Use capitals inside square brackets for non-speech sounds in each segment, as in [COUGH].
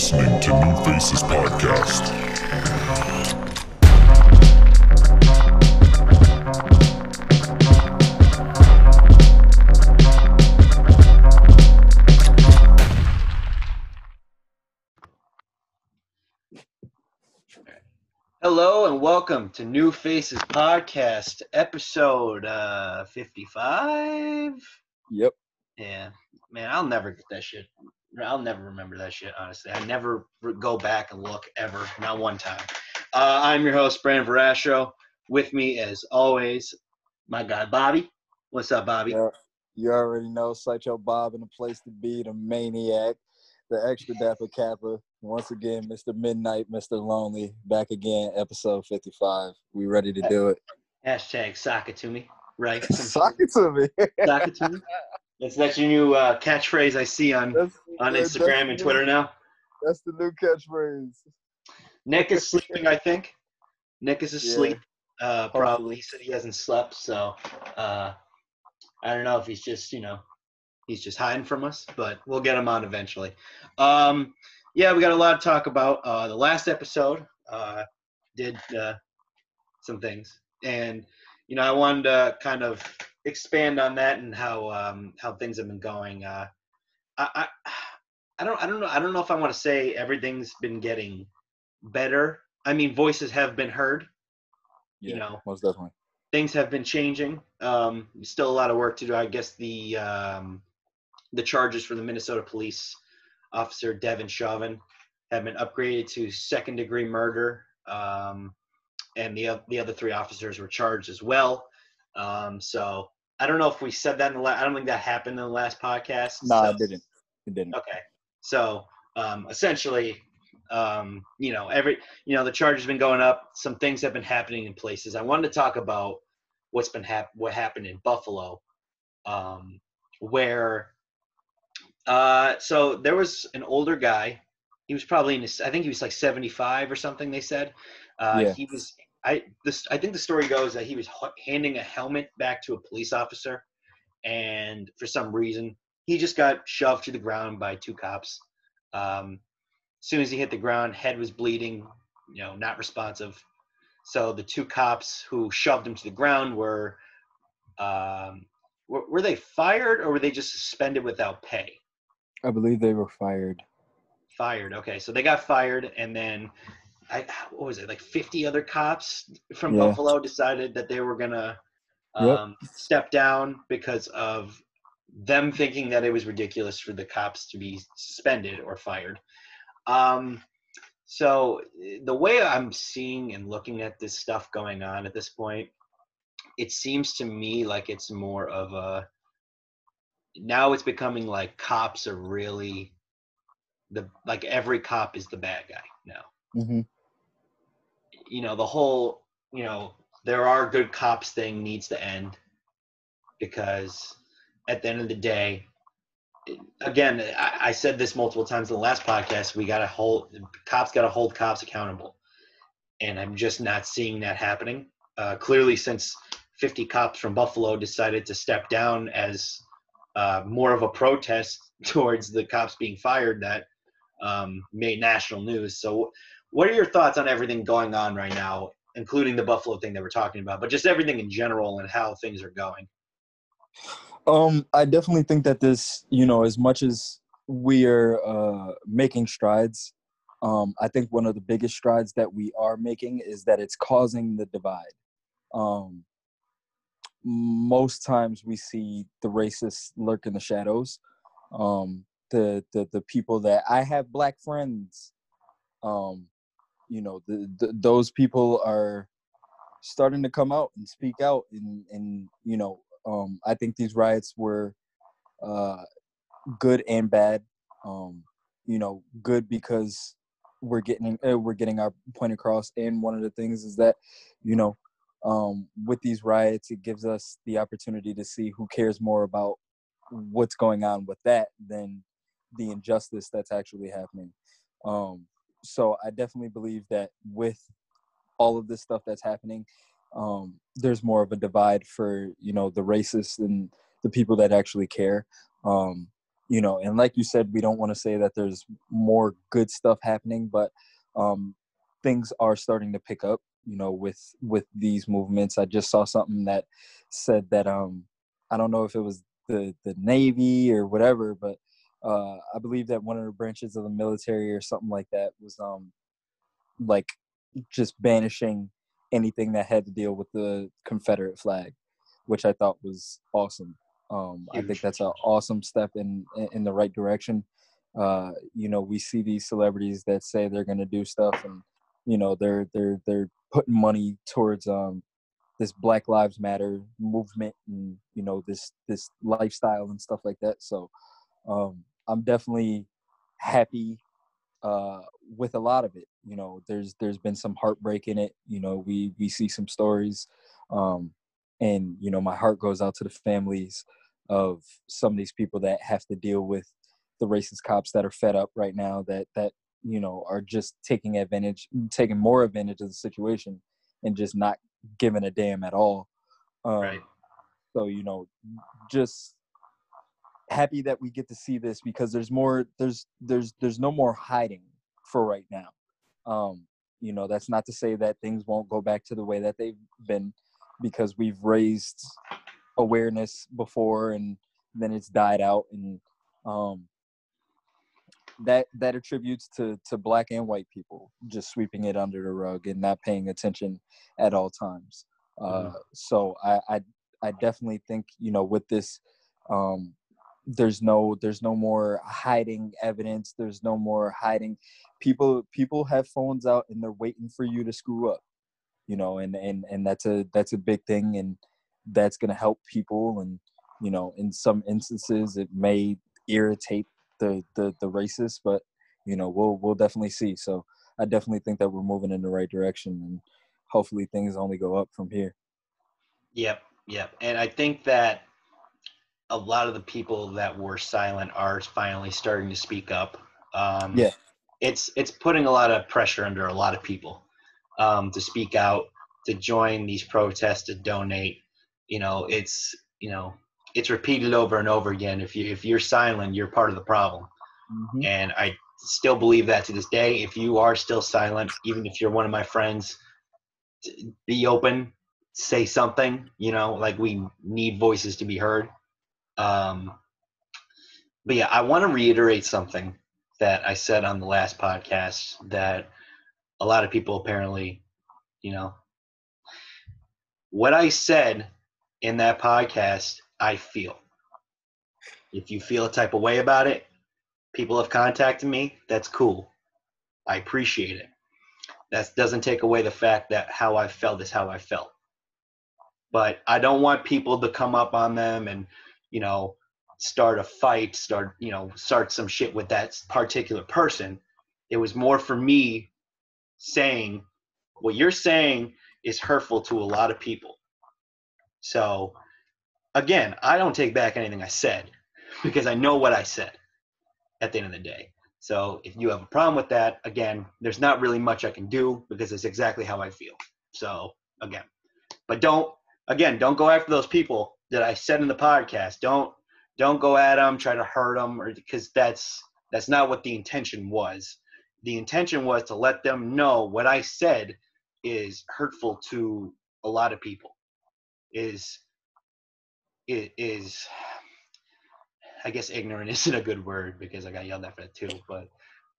listening to New Faces Podcast. Hello and welcome to New Faces Podcast, episode uh 55. Yep. Yeah, man, I'll never get that shit. I'll never remember that shit, honestly. I never go back and look ever, not one time. Uh, I'm your host, Brandon Verasho. With me, as always, my guy, Bobby. What's up, Bobby? Yeah. You already know Psycho Bob in the place to be, the maniac, the extra dapper kappa. Once again, Mr. Midnight, Mr. Lonely, back again, episode 55. We ready to do it. Hashtag sock it to me, right? [LAUGHS] Sock it to me. Sock it to me. [LAUGHS] That's, that's your new uh, catchphrase I see on, That's- on that's Instagram and new- Twitter now. That's the new catchphrase. Nick is sleeping, I think. Nick is Yeah. asleep. Uh, probably he said he hasn't slept, so uh, I don't know if he's just you know he's just hiding from us, but we'll get him on eventually. Um, yeah, we got a lot to talk about. Uh, the last episode uh, did uh, some things, and you know I wanted to kind of expand on that and how um, how things have been going. Uh, I, I I don't I don't know I don't know if I want to say everything's been getting better. I mean, voices have been heard. You know, most definitely. things have been changing. Um, still a lot of work to do. I guess the um, the charges for the Minnesota police officer Devin Chauvin have been upgraded to second degree murder, um, and the the other three officers were charged as well. Um, so I don't know if we said that in the last. I don't think that happened in the last podcast. Nah, so- it didn't. It didn't. Okay. So um, essentially, um, you know, every you know the charge has been going up. Some things have been happening in places. I wanted to talk about what's been hap- what happened in Buffalo, um, where uh, so there was an older guy. He was probably in his, I think he was like 75 or something. They said uh, Yeah. he was. I this I think the story goes that he was handing a helmet back to a police officer, and for some reason he just got shoved to the ground by two cops. Um, as soon as he hit the ground, head was bleeding, you know, not responsive. So the two cops who shoved him to the ground were, um, were, were they fired or were they just suspended without pay? I believe they were fired. Fired. Okay, so they got fired, and then I what was it like fifty other cops from Yeah. Buffalo decided that they were gonna Yep. um, step down because of them thinking that it was ridiculous for the cops to be suspended or fired. Um, so the way I'm seeing and looking at this stuff going on at this point, it seems to me like it's more of a now it's becoming like cops are really the like every cop is the bad guy now hmm you know the whole you know there are good cops thing needs to end because at the end of the day again I, I said this multiple times in the last podcast we got to hold cops got to hold cops accountable. And i'm just not seeing that happening. Uh, clearly since 50 cops from buffalo decided to step down as uh, more of a protest [LAUGHS] towards the cops being fired that um, made national news. So what are your thoughts on everything going on right now, including the Buffalo thing that we're talking about, but just everything in general and how things are going? Um, I definitely think that this, you know, as much as we are uh, making strides, um, I think one of the biggest strides that we are making is that it's causing the divide. Um, most times we see the racists lurk in the shadows. Um, the, the the people that I have black friends, um, you know, the, the, those people are starting to come out and speak out, and and you know, um, I think these riots were uh, good and bad. Um, you know, good because we're getting uh, we're getting our point across, and one of the things is that, you know, um, with these riots, it gives us the opportunity to see who cares more about what's going on with that than the injustice that's actually happening. Um, so I definitely believe that with all of this stuff that's happening, um, there's more of a divide for you know the racists and the people that actually care. Um, you know, and like you said, we don't want to say that there's more good stuff happening, but um, things are starting to pick up. You know, with with these movements, I just saw something that said that um, I don't know if it was the the Navy or whatever, but uh, I believe that one of the branches of the military or something like that was um, like just banishing anything that had to deal with the Confederate flag, which I thought was awesome. Um, I think that's an awesome step in in the right direction. Uh, you know, we see these celebrities that say they're going to do stuff, and you know, they're they're they're putting money towards um, this Black Lives Matter movement, and you know, this this lifestyle and stuff like that. So, um, I'm definitely happy uh, with a lot of it. You know, there's there's been some heartbreak in it. You know, we we see some stories, um, and you know, my heart goes out to the families of some of these people that have to deal with the racist cops that are fed up right now. That that you know are just taking advantage, taking more advantage of the situation, and just not giving a damn at all. Um, right. So you know, just happy that we get to see this because there's more there's there's there's no more hiding for right now um you know that's not to say that things won't go back to the way that they've been because we've raised awareness before and then it's died out and um that that attributes to to black and white people just sweeping it under the rug and not paying attention at all times uh mm-hmm. so I, I i definitely think you know with this um there's no there's no more hiding evidence there's no more hiding. People people have phones out and they're waiting for you to screw up you know and and and that's a that's a big thing and that's going to help people and you know in some instances it may irritate the the the racists but you know we'll we'll definitely see. So i definitely think that we're moving in the right direction and hopefully things only go up from here. Yep yep. And i think that a lot of the people that were silent are finally starting to speak up. Um, yeah, it's it's putting a lot of pressure under a lot of people um, to speak out, to join these protests, to donate. You know, it's you know it's repeated over and over again. If you if you're silent, you're part of the problem, mm-hmm. and I still believe that to this day. If you are still silent, even if you're one of my friends, be open, say something. You know, like we need voices to be heard um, but yeah, I want to reiterate something that I said on the last podcast that a lot of people apparently, you know, what I said in that podcast, I feel. If you feel a type of way about it, people have contacted me, that's cool. I appreciate it. That doesn't take away the fact that how I felt is how I felt. But I don't want people to come up on them and you know, start a fight, start, you know, start some shit with that particular person. It was more for me saying what you're saying is hurtful to a lot of people. So again, I don't take back anything I said [LAUGHS] because I know what I said at the end of the day. So if you have a problem with that, again, there's not really much I can do because it's exactly how I feel. So again, but don't again, don't go after those people that I said in the podcast. Don't don't go at them, try to hurt them, or because that's that's not what the intention was. The intention was to let them know what I said is hurtful to a lot of people. Is it is I guess ignorant [LAUGHS] isn't a good word because I got yelled at for that too. But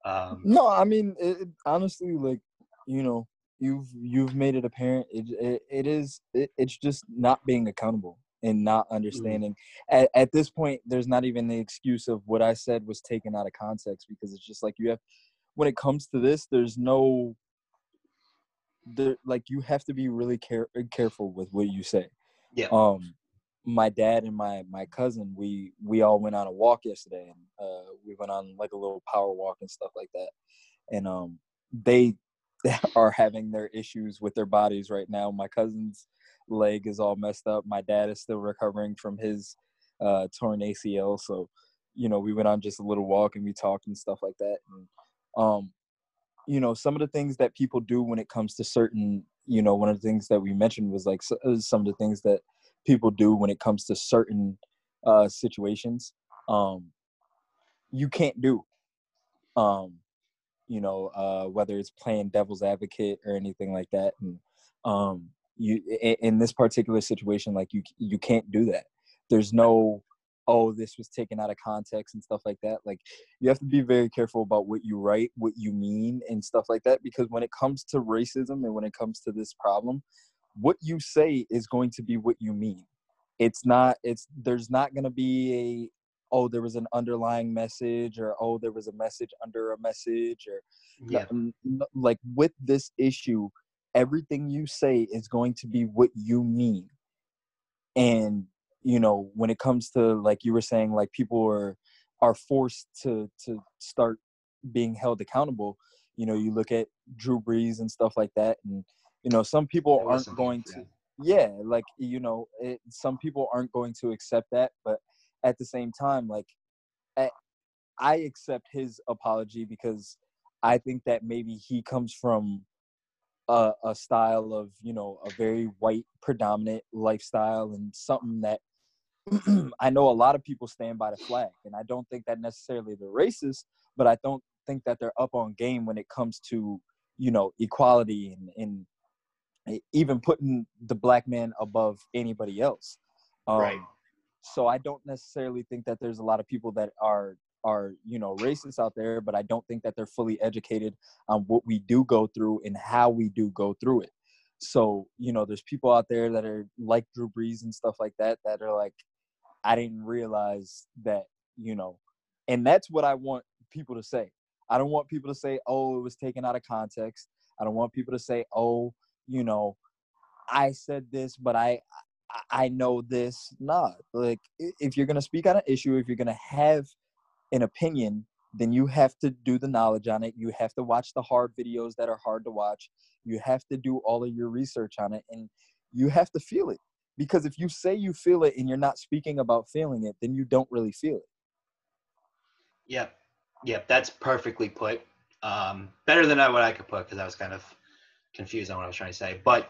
um, no, I mean it, honestly, like you know, you've you've made it apparent. It it, it is it, it's just not being accountable and not mm-hmm. understanding. Mm-hmm. At, at this point, there's not even the excuse of what I said was taken out of context because it's just like you have, when it comes to this, there's no, there, like you have to be really care, careful with what you say. Yeah. Um, my dad and my my cousin, we we all went on a walk yesterday, and uh, we went on like a little power walk and stuff like that. And um, they [LAUGHS] are having their issues with their bodies right now. My cousins leg is all messed up. My dad is still recovering from his uh, torn ACL. So, you know, we went on just a little walk and we talked and stuff like that. And, um, you know, some of the things that people do when it comes to certain, you know, one of the things that we mentioned was like uh, some of the things that people do when it comes to certain uh, situations. Um, you can't do. Um, you know, uh, whether it's playing devil's advocate or anything like that, and um, you in, this particular situation, like you you can't do that. There's no oh this was taken out of context and stuff like that like you have to be very careful about what you write what you mean and stuff like that because when it comes to racism and when it comes to this problem what you say is going to be what you mean it's not it's there's not going to be a oh there was an underlying message or oh there was a message under a message or Yeah. like with this issue everything you say is going to be what you mean. And you know when it comes to like you were saying like people are are forced to to start being held accountable you know you look at drew brees and stuff like that and you know some people aren't going to yeah. Like you know it, some people aren't going to accept that but at the same time like I, I accept his apology because i think that maybe he comes from a, a style of you know a very white predominant lifestyle and something that [CLEARS THROAT] i know a lot of people stand by the flag and i don't think that necessarily they're racist but i don't think that they're up on game when it comes to you know equality and, and even putting the black man above anybody else um, Right. so i don't necessarily think that there's a lot of people that are are you know racist out there but i don't think that they're fully educated on what we do go through and how we do go through it. So you know there's people out there that are like drew brees and stuff like that that are like i didn't realize that you know. And that's what i want people to say. I don't want people to say oh it was taken out of context. I don't want people to say oh you know i said this but i I- know this. Nah, like if you're gonna speak on an issue, if you're gonna have an opinion, then you have to do the knowledge on it. You have to watch the hard videos that are hard to watch. You have to do all of your research on it, and you have to feel it. Because if you say you feel it and you're not speaking about feeling it, then you don't really feel it. Yep. Yep. That's perfectly put. Um, better than what I could put because I was kind of confused on what I was trying to say. But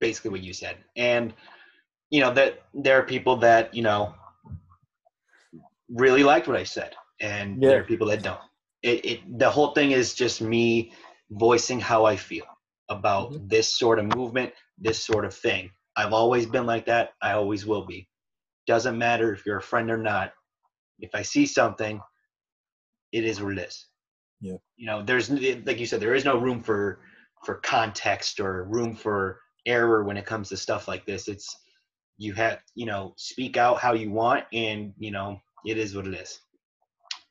basically what you said. And, you know, that there are people that, you know, really liked what I said. And there are people that don't. It, it the whole thing is just me voicing how I feel about mm-hmm. this sort of movement, this sort of thing. I've always been like that. I always will be. Doesn't matter if you're a friend or not. If I see something, it is what it is. Yeah. You know, there's like you said, there is no room for for context or room for error when it comes to stuff like this. It's you have you know speak out how you want, and you know it is what it is.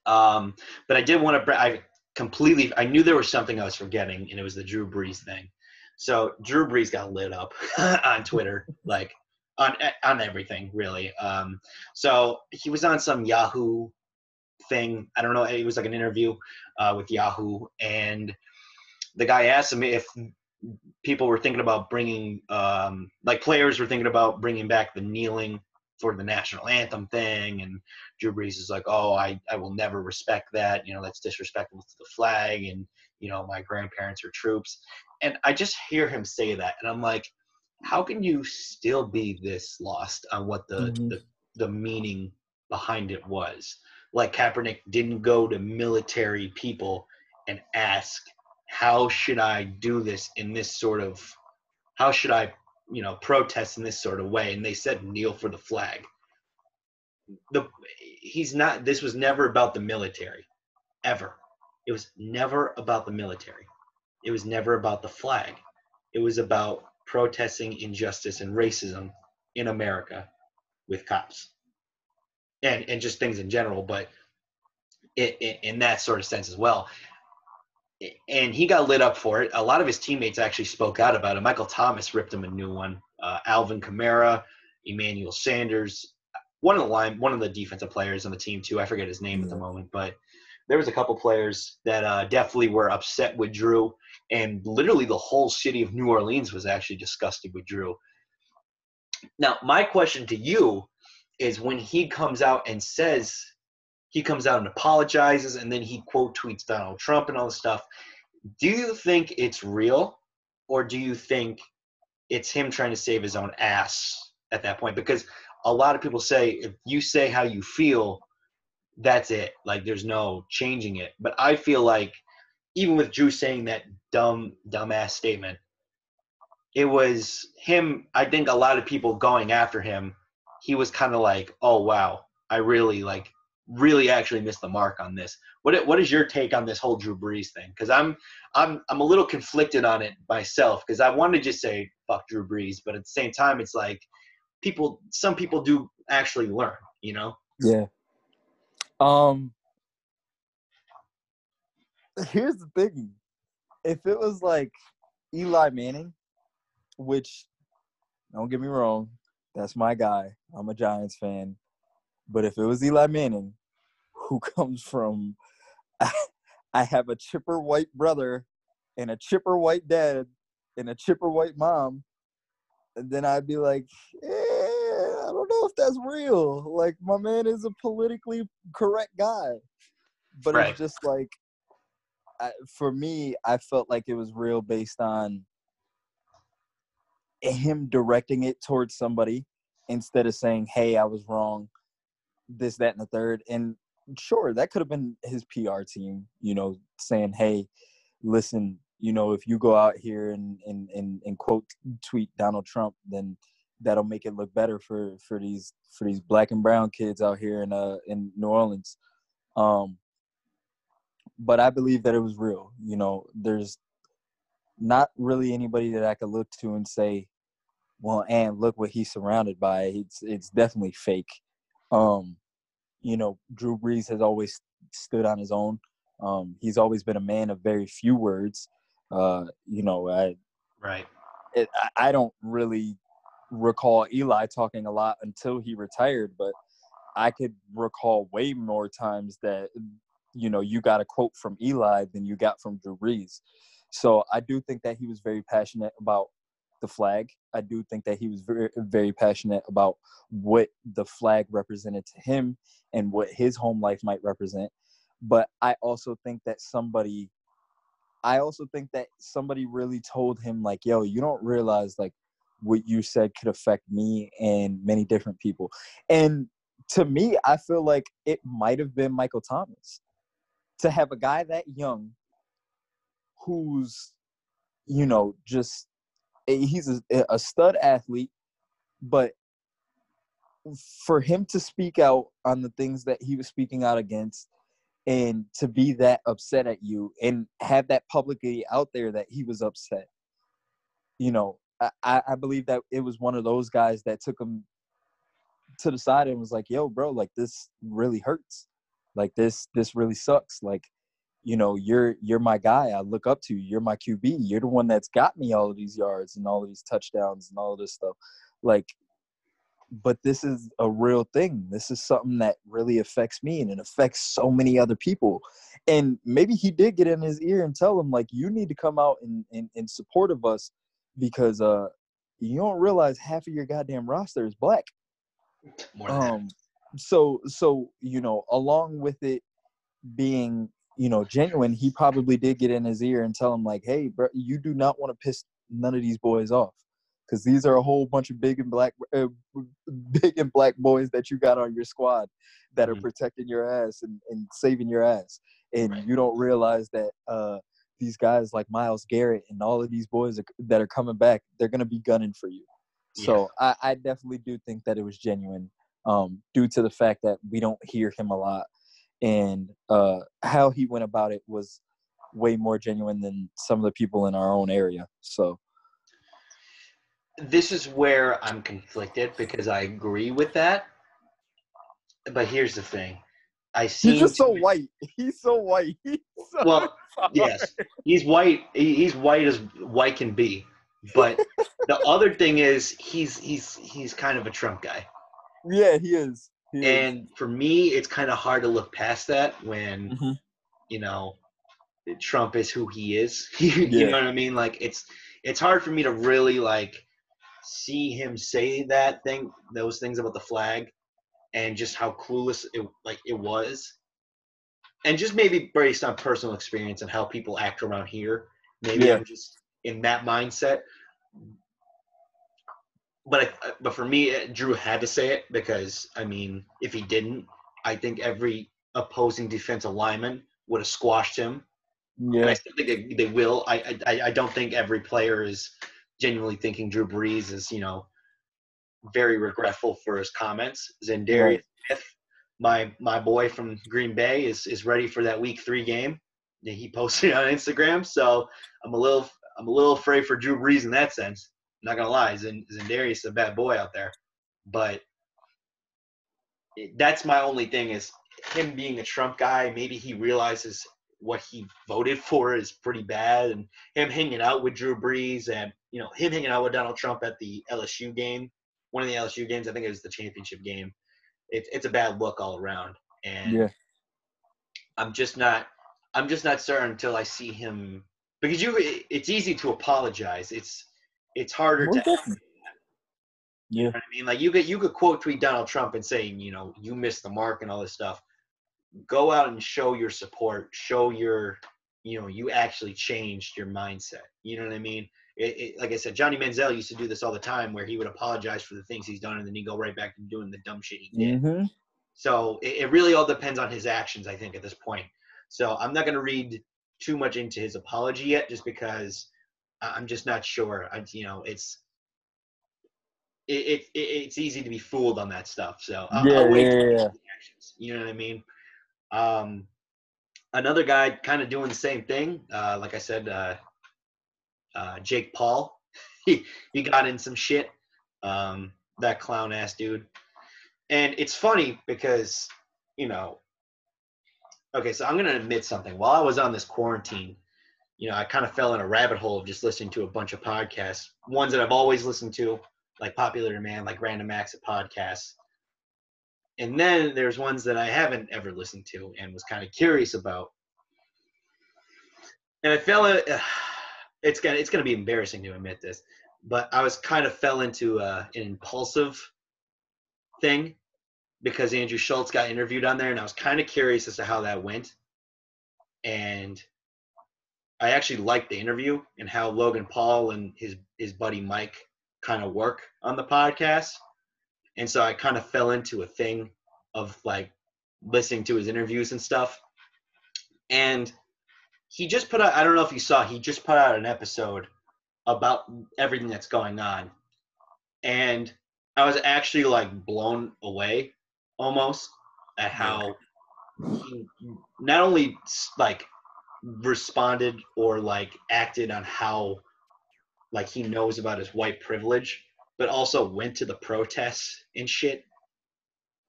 Um, but I did want to. I completely. I knew there was something I was forgetting, and it was the Drew Brees thing. So Drew Brees got lit up [LAUGHS] on Twitter, like on on everything really. Um, so he was on some Yahoo thing. I don't know. It was like an interview uh, with Yahoo, and the guy asked him if people were thinking about bringing, um, like players were thinking about bringing back the kneeling for the national anthem thing, and Drew Brees is like, "Oh, I I will never respect that. You know, that's disrespectful to the flag, and you know, my grandparents are troops." And I just hear him say that, and I'm like, how can you still be this lost on what the Mhm. the, the meaning behind it was? Like Kaepernick didn't go to military people and ask, "How should I do this in this sort of? How should I, you know, protest in this sort of way?" And they said, "Kneel for the flag." The he's not. This was never about the military, ever. It was never about the military. It was never about the flag. It was about protesting injustice and racism in America with cops and and just things in general, but it, it, in that sort of sense as well. And he got lit up for it. A lot of his teammates actually spoke out about it. Michael Thomas ripped him a new one. Uh, Alvin Kamara, Emmanuel Sanders, one of the line, one of the defensive players on the team too. I forget his name at the moment, but there was a couple players that uh, definitely were upset with Drew, and literally the whole city of New Orleans was actually disgusted with Drew. Now, my question to you is when he comes out and says he comes out and apologizes and then he quote tweets Donald Trump and all this stuff. Do you think it's real or do you think it's him trying to save his own ass at that point? Because a lot of people say if you say how you feel, that's it. Like there's no changing it. But I feel like even with Drew saying that dumb dumbass statement, it was him. I think a lot of people going after him. He was kind of like, oh wow, I really like really actually missed the mark on this. What what is your take on this whole Drew Brees thing? Because I'm I'm I'm a little conflicted on it myself because I want to just say fuck Drew Brees, but at the same time, it's like people some people do actually learn, you know. Yeah. Um. Here's the thing: if it was like Eli Manning, which don't get me wrong, that's my guy. I'm a Giants fan. But if it was Eli Manning, who [LAUGHS] comes from, I have a chipper white brother and a chipper white dad and a chipper white mom, and then I'd be like, eh, I don't know if that's real. Like my man is a politically correct guy, but Right. it's just like, I, for me, I felt like it was real based on him directing it towards somebody instead of saying, "Hey, I was wrong," this, that, and the third. And sure, that could have been his PR team, you know, saying, "Hey, listen, you know, if you go out here and and and, and quote tweet Donald Trump, then that'll make it look better for for these for these black and brown kids out here in uh in New Orleans." Um, but I believe that it was real. You know, there's not really anybody that I could look to and say, "Well, and look what he's surrounded by." It's it's definitely fake. Um, you know, Drew Brees has always stood on his own. Um, he's always been a man of very few words. Uh, you know, I Right. it, I- I don't really recall Eli talking a lot until he retired, but I could recall way more times that you know you got a quote from Eli than you got from Drew Brees. So I do think that he was very passionate about the flag. I do think that he was very very passionate about what the flag represented to him and what his home life might represent. But I also think that somebody I also think that somebody really told him like, "Yo, you don't realize like what you said could affect me and many different people." And to me, I feel like it might have been Michael Thomas to have a guy that young who's you know just he's a, a stud athlete but for him to speak out on the things that he was speaking out against and to be that upset at you and have that publicly out there that he was upset you know i i I believe that it was one of those guys that took him to the side and was like yo bro like this really hurts. Like this this really sucks. Like you know you're you're my guy i look up to you you're my qb you're the one that's got me all of these yards and all of these touchdowns and all of this stuff. Like but this is a real thing this is something that really affects me and it affects so many other people. And maybe he did get in his ear and tell him like you need to come out in in, in support of us because uh you don't realize half of your goddamn roster is black. Than that. um so so you know along with it being you know genuine he probably did get in his ear and tell him like hey bro you do not want to piss none of these boys off because these are a whole bunch of big and black uh, [LAUGHS] big and black boys that you got on your squad that are protecting your ass and, and saving your ass and Right. you don't realize that uh these guys like Myles Garrett and all of these boys are, that are coming back they're gonna be gunning for you. So I, I definitely do think that it was genuine um, due to the fact that we don't hear him a lot and uh, how he went about it was way more genuine than some of the people in our own area so this is where I'm conflicted because I agree with that. But here's the thing. I see he's just so white he's so white [LAUGHS] he's so Well, sorry. yes. He's white. He's white as white can be. But [LAUGHS] the other thing is he's he's he's kind of a Trump guy. yeah he is And for me, it's kind of hard to look past that when Mhm. you know Trump is who he is. [LAUGHS] you Yeah. know what I mean? Like it's it's hard for me to really like see him say that thing, those things about the flag, and just how clueless it like it was, and just maybe based on personal experience and how people act around here. Maybe Yeah. I'm just in that mindset. But I, but for me, uh, Drew had to say it because I mean, if he didn't, I think every opposing defensive linemen would have squashed him. And I still think they, they will. I, I I don't think every player is genuinely thinking Drew Brees is you know very regretful for his comments. Za'Darius. Smith, my my boy from Green Bay, is is ready for that Week Three game. He [LAUGHS] posted on Instagram, so I'm a little I'm a little afraid for Drew Brees in that sense. Not gonna lie, Zend- Za'Darius is a bad boy out there, but it- that's my only thing is him being a Trump guy. Maybe he realizes what he voted for is pretty bad, and him hanging out with Drew Brees and you know him hanging out with Donald Trump at the LSU game, one of the LSU games. I think it was the championship game. It's it's a bad look all around, and yeah, I'm just not I'm just not certain until I see him because you it- it's easy to apologize. It's it's harder Most to definitely. you yeah, know what I mean? Like you could you could quote tweet Donald Trump and say, you know, you missed the mark and all this stuff. Go out and show your support. Show your, you know, you actually changed your mindset. You know what I mean? It, it, like I said, Johnny Manziel used to do this all the time, where he would apologize for the things he's done, and then he go right back to doing the dumb shit he did. hmm So it, it really all depends on his actions, I think, at this point. So I'm not going to read too much into his apology yet, just because I'm just not sure. I, you know, it's it, it, it it's easy to be fooled on that stuff. So I'll, Yeah, I'll wait yeah, yeah, actions. You know what I mean? Um, another guy kind of doing the same thing. Uh, like I said, uh, uh, Jake Paul. [LAUGHS] He he got in some shit. Um, that clown ass dude. And it's funny because you know. Okay, so I'm gonna admit something. While I was on this quarantine, you know, I kind of fell in a rabbit hole of just listening to a bunch of podcasts. Ones that I've always listened to, like Popular Demand, like Random Acts of Podcasts. And then there's ones that I haven't ever listened to and was kind of curious about. And I fell [SIGHS] it's gonna it's gonna be embarrassing to admit this, but I was kind of fell into uh, an impulsive thing because Andrew Schulz got interviewed on there, and I was kind of curious as to how that went. And I actually liked the interview and how Logan Paul and his his buddy Mike kind of work on the podcast. And so I kind of fell into a thing of like listening to his interviews and stuff. And he just put out I don't know if you saw, he just put out an episode about everything that's going on. And I was actually like blown away almost at how he not only like responded or like acted on how like he knows about his white privilege but also went to the protests and shit.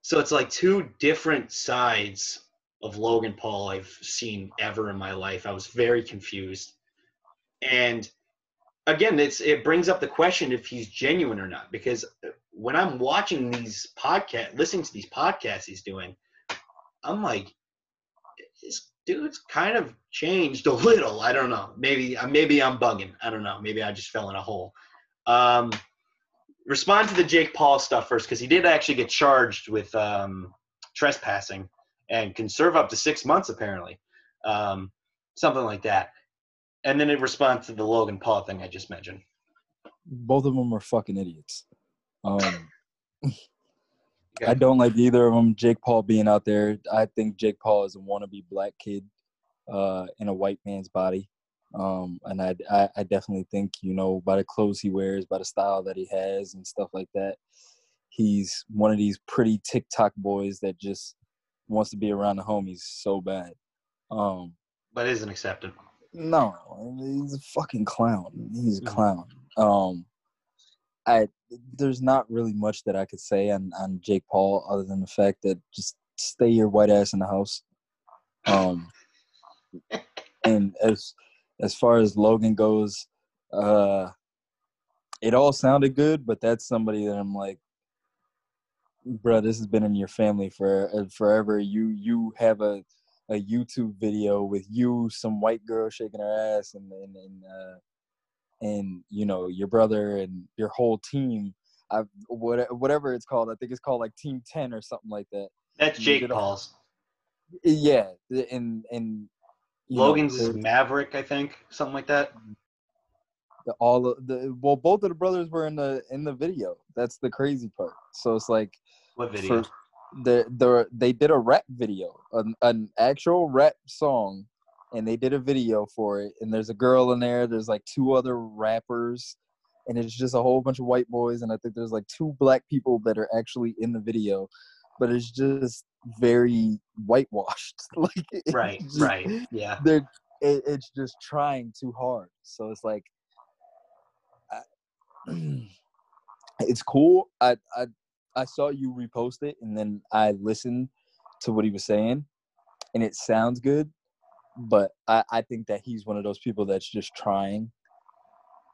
So it's like two different sides of logan paul i've seen ever in my life. I was very confused. And again it's it brings up the question if he's genuine or not because when i'm watching these podcast listening to these podcasts he's doing i'm like dude's kind of changed a little. I don't know. Maybe maybe I'm bugging. I don't know. Maybe I just fell in a hole. Um, respond to the Jake Paul stuff first because he did actually get charged with um, trespassing and can serve up to six months apparently, um, something like that. And then it responds to the Logan Paul thing I just mentioned. both of them are fucking idiots. [LAUGHS] I don't like either of them. Jake Paul being out there, I think Jake Paul is a wannabe black kid uh, in a white man's body. Um, and I, I, I definitely think, you know, by the clothes he wears, by the style that he has and stuff like that, he's one of these pretty TikTok boys that just wants to be around the homies so bad. Um, But isn't accepted. no, he's a fucking clown. He's a Mhm. clown. Um, I there's not really much that I could say on on Jake Paul other than the fact that just stay your white ass in the house. Um, [LAUGHS] and as as far as Logan goes, uh, it all sounded good, but that's somebody that I'm like, bro, this has been in your family for uh, forever. You you have a a YouTube video with you, some white girl shaking her ass, and and and, uh, and you know your brother and your whole team. I what whatever it's called. I think it's called like Team Ten or something like that. That's Jake Paul's. Yeah, and and you know, Logan's Maverick, I think, something like that. the, all of the well, both of the brothers were in the in the video. That's the crazy part. So it's like What video? for the the they did a rap video, an, an actual rap song, and they did a video for it. And there's a girl in there. There's like two other rappers, and it's just a whole bunch of white boys. And I think there's like two black people that are actually in the video, but it's just very whitewashed. [LAUGHS] like it's Right, just- right. Yeah. They're it, it's just trying too hard. So it's like. I, [CLEARS THROAT] it's cool. I, I I saw you repost it and then I listened to what he was saying and it sounds good, but I, I think that he's one of those people that's just trying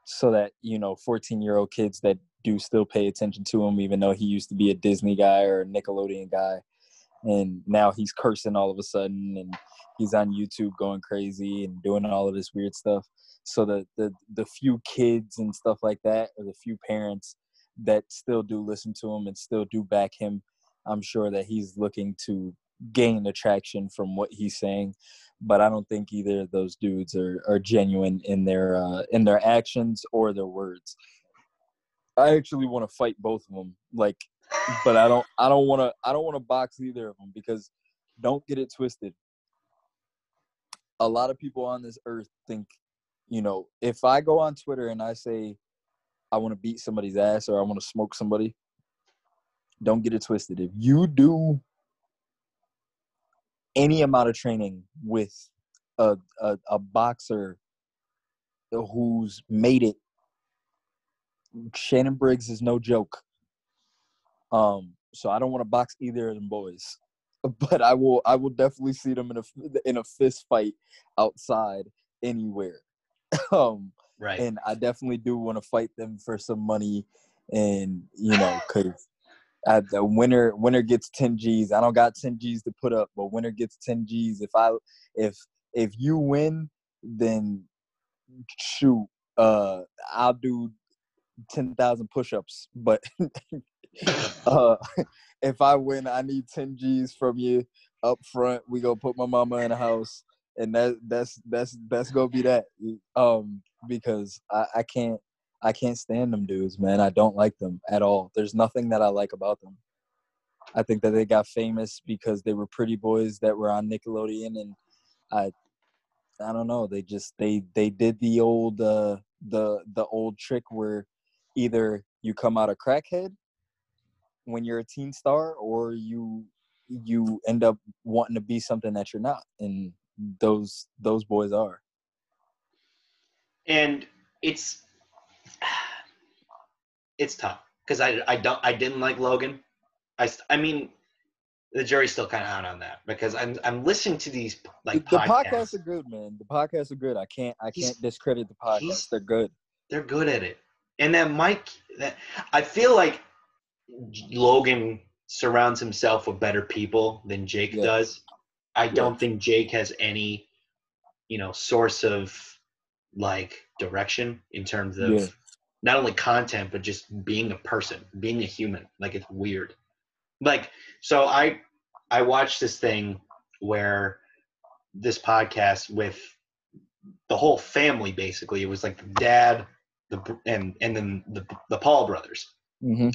so that, you know, 14 year old kids that do still pay attention to him, even though he used to be a Disney guy or a Nickelodeon guy. And now he's cursing all of a sudden and he's on YouTube going crazy and doing all of this weird stuff. So the the, the few kids and stuff like that, or the few parents that still do listen to him and still do back him, I'm sure that he's looking to gain attraction from what he's saying. But I don't think either of those dudes are, are genuine in their uh, in their actions or their words. I actually want to fight both of them, like, but I don't I don't want to I don't want to box either of them because don't get it twisted. A lot of people on this earth think, you know, if I go on Twitter and I say I want to beat somebody's ass or I want to smoke somebody, don't get it twisted. If you do any amount of training with a, a, a boxer who's made it, Shannon Briggs is no joke. Um, so I don't want to box either of them boys, [LAUGHS] but I will. I will definitely see them in a in a fist fight outside anywhere. [LAUGHS] um, Right. and I definitely do want to fight them for some money, and you know, cause the winner winner gets ten G's. I don't got ten G's to put up, but winner gets ten G's. If I if if you win, then shoot, uh, I'll do ten thousand push-ups. But [LAUGHS] uh, if I win, I need ten G's from you up front. We go put my mama in the house, and that that's that's that's gonna be that. Um, because I, I can't I can't stand them dudes, man. I don't like them at all. There's nothing that I like about them. I think that they got famous because they were pretty boys that were on Nickelodeon, and I I don't know. They just they they did the old uh, the the old trick where either you come out a crackhead when you're a teen star, or you you end up wanting to be something that you're not, and those those boys are. and it's it's tough because I I don't I didn't like Logan. I I mean the jury's still kind of out on that because I'm I'm listening to these like the podcasts. podcasts are good, man. The podcasts are good. I can't I He's- can't discredit the podcasts. They're good. They're good at it, and that Mike that I feel like Logan surrounds himself with better people than Jake Yeah. does. I don't think Jake has any, you know, source of like direction in terms of Yeah. Not only content but just being a person, being a human. Like it's weird. Like so I I watched this thing where this podcast with the whole family basically. It was like the dad, the and and then the the Paul brothers. hmm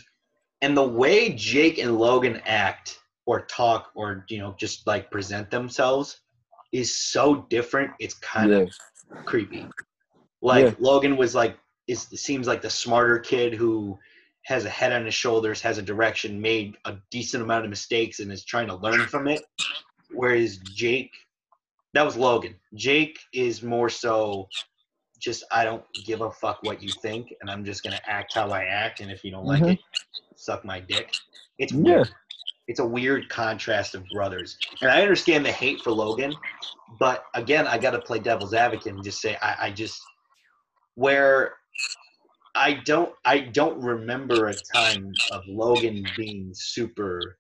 And the way Jake and Logan act or talk or you know just like present themselves is so different. It's kind Yeah. of creepy. Like Yeah. Logan was like is seems like the smarter kid who has a head on his shoulders, has a direction, made a decent amount of mistakes, and is trying to learn from it. Whereas Jake, that was Logan. Jake is more so just I don't give a fuck what you think, and I'm just gonna act how I act, and if you don't like Mhm. it, suck my dick. It's Yeah. weird. It's a weird contrast of brothers, and I understand the hate for Logan, but again, I got to play devil's advocate and just say I, I just where I don't I don't remember a time of Logan being super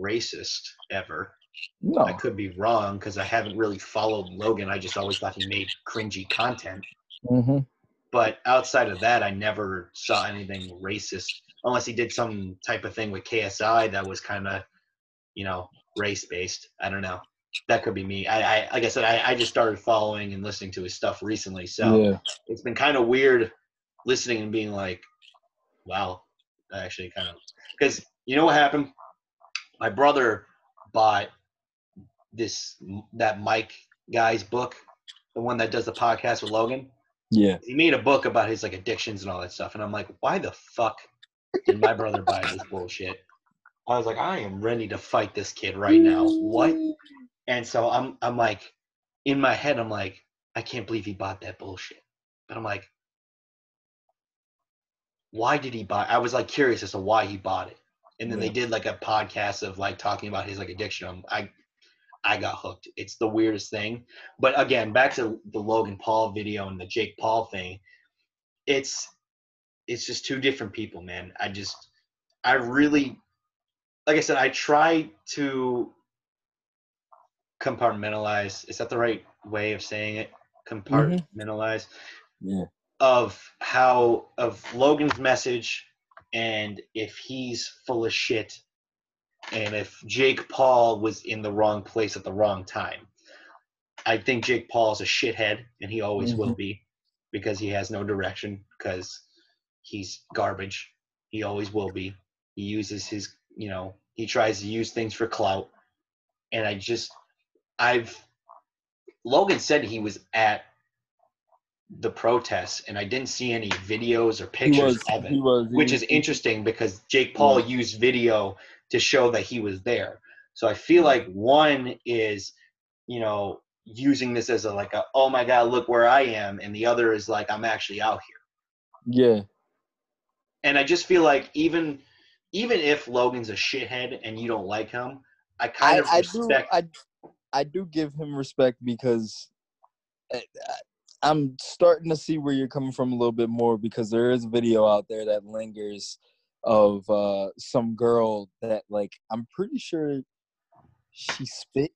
racist ever. No. I could be wrong because I haven't really followed Logan. I just always thought he made cringy content. Mm-hmm. But outside of that, I never saw anything racist unless he did some type of thing with KSI that was kind of, you know, race based. I don't know. That could be me. I, I like I said, I, I just started following and listening to his stuff recently, so Yeah. it's been kind of weird listening and being like, wow, that actually kind of because you know what happened. my brother bought this that Mike guy's book, the one that does the podcast with Logan. Yeah. He made a book about his like addictions and all that stuff, and I'm like, why the fuck did my brother buy this bullshit? I was like, I am ready to fight this kid right now. What? And so I'm I'm like, in my head, I'm like, I can't believe he bought that bullshit. But I'm like, why did he buy? I was like curious as to why he bought it. And then they did like a podcast of like talking about his like addiction. I'm, I I got hooked. It's the weirdest thing. But again, back to the Logan Paul video and the Jake Paul thing. It's it's just two different people, man. I just I really like I said, I try to compartmentalize. Is that the right way of saying it? Mm-hmm. Compartmentalize Yeah. Of how of Logan's message and if he's full of shit and if Jake Paul was in the wrong place at the wrong time. I think Jake Paul is a shithead and he always will mm-hmm. be because he has no direction because he's garbage. He always will be. He uses his, you know, he tries to use things for clout. And I just I've Logan said he was at the protests and I didn't see any videos or pictures was. of it was. which was- is interesting because Jake Paul Yeah. used video to show that he was there. So I feel like one is, you know, using this as a like a oh my god look where I am, and the other is like I'm actually out here. Yeah. And I just feel like even even if Logan's a shithead and you don't like him, I kind I, of I do. respect. I, I do give him respect because I, I'm starting to see where you're coming from a little bit more because there is a video out there that lingers of uh, some girl that like I'm pretty sure she spit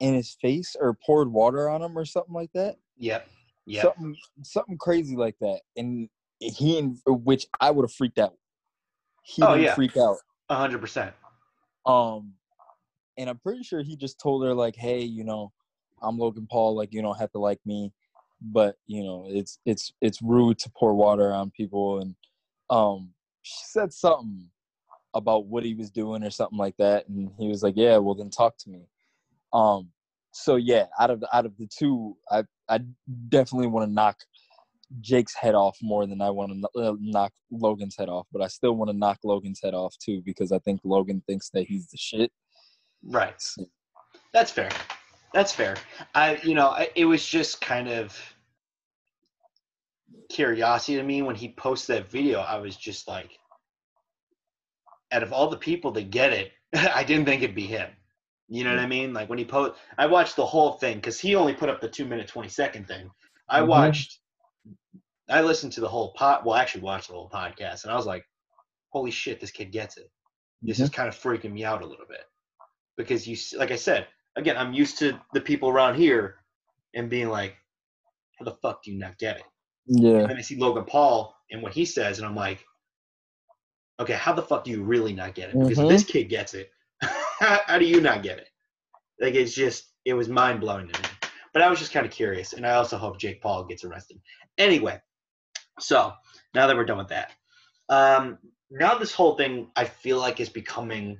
in his face or poured water on him or something like that. yep. Yep. Something something crazy like that. And he which I would have freaked out. He Oh, yeah. freak out. A hundred percent. Um, and I'm pretty sure he just told her like, "Hey, you know, I'm Logan Paul. Like, you don't have to like me, but you know, it's it's it's rude to pour water on people." And um, she said something about what he was doing or something like that, and he was like, "Yeah, well then talk to me." Um, so yeah, out of the, out of the two, I I definitely want to knock Jake's head off more than I want to uh, knock Logan's head off, but I still want to knock Logan's head off too because I think Logan thinks that he's the shit. Right. That's fair. That's fair. I, you know, I, it was just kind of curiosity to me when he posted that video. I was just like, out of all the people that get it, [LAUGHS] I didn't think it'd be him. You know what I mean? Like when he post, I watched the whole thing because he only put up the two minute twenty second thing. I Mhm. watched, I listened to the whole pot. Well, I actually watched the whole podcast, and I was like, "Holy shit, this kid gets it." This is kind of freaking me out a little bit because you, like I said, again, I'm used to the people around here and being like, "How the fuck do you not get it?" Yeah, And then I see Logan Paul and what he says, and I'm like, "Okay, how the fuck do you really not get it?" Because if Mhm. this kid gets it, [LAUGHS] how, how do you not get it? Like it's just, it was mind blowing to me. But I was just kind of curious, and I also hope Jake Paul gets arrested. Anyway, so now that we're done with that, um, now this whole thing I feel like is becoming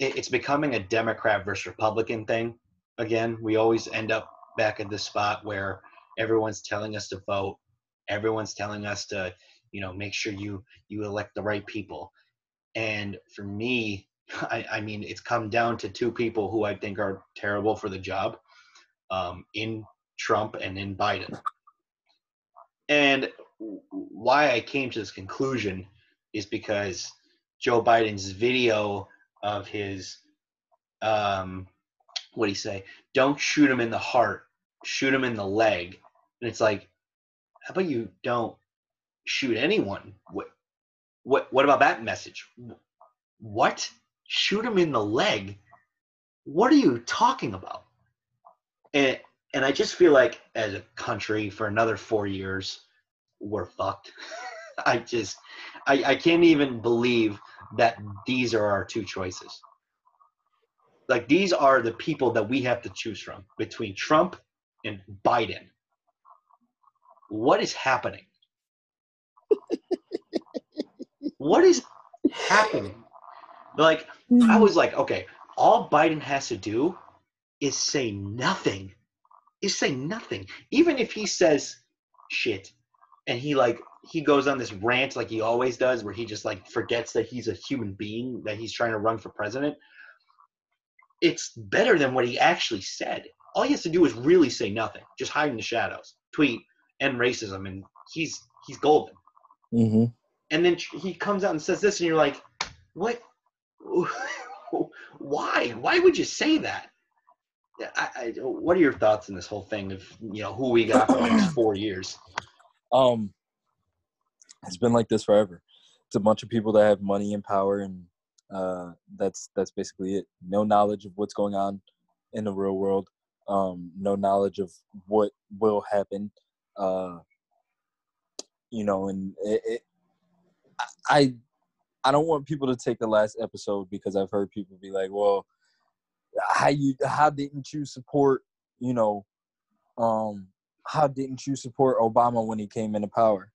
it's becoming a Democrat versus Republican thing. Again, we always end up back at the spot where everyone's telling us to vote, everyone's telling us to, you know, make sure you you elect the right people. And for me, [LAUGHS] I, I mean, it's come down to two people who I think are terrible for the job, um, in Trump and in Biden. And why I came to this conclusion is because Joe Biden's video of his, um, what do you say? Don't shoot him in the heart, shoot him in the leg. And it's like, how about you don't shoot anyone? What, what, what about that message? What? Shoot him in the leg? What are you talking about? And and I just feel like as a country for another four years, we're fucked. [LAUGHS] I just I, I can't even believe that these are our two choices. Like these are the people that we have to choose from between Trump and Biden. What is happening? what is happening? Like I was like, okay, all Biden has to do is say nothing. Is say nothing. Even if he says shit and he like he goes on this rant like he always does where he just like forgets that he's a human being that he's trying to run for president. It's better than what he actually said. All he has to do is really say nothing just hide in the shadows tweet and racism and he's he's golden. Hmm and then he comes out and says this and you're like what? [LAUGHS] Why? Why would you say that? I, I, what are your thoughts on this whole thing of you know who we got for the next [CLEARS THROAT] four years? Um, it's been like this forever. It's a bunch of people that have money and power, and uh, that's that's basically it. No knowledge of what's going on in the real world. Um, no knowledge of what will happen. Uh, you know, and it, it, I I don't want people to take the last episode because I've heard people be like, "Well, how you how didn't you support you know um how didn't you support Obama when he came into power?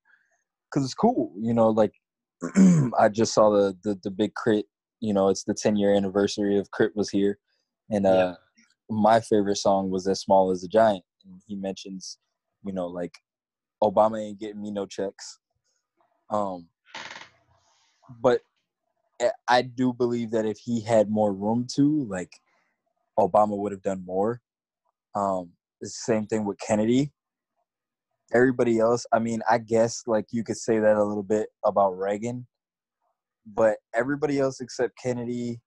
Because it's cool, you know. Like [CLEARS THROAT] I just saw the, the the big crit. You know, it's the 10 year anniversary of K.R.I.T. Wuz Here, and uh, Yeah. my favorite song was "As Small as a Giant." And he mentions, you know, like Obama ain't getting me no checks. Um, but I- I do believe that if he had more room to, like, Obama would have done more. Um, the same thing with Kennedy. Everybody else, I mean, I guess like you could say that a little bit about Reagan, but everybody else except Kennedy,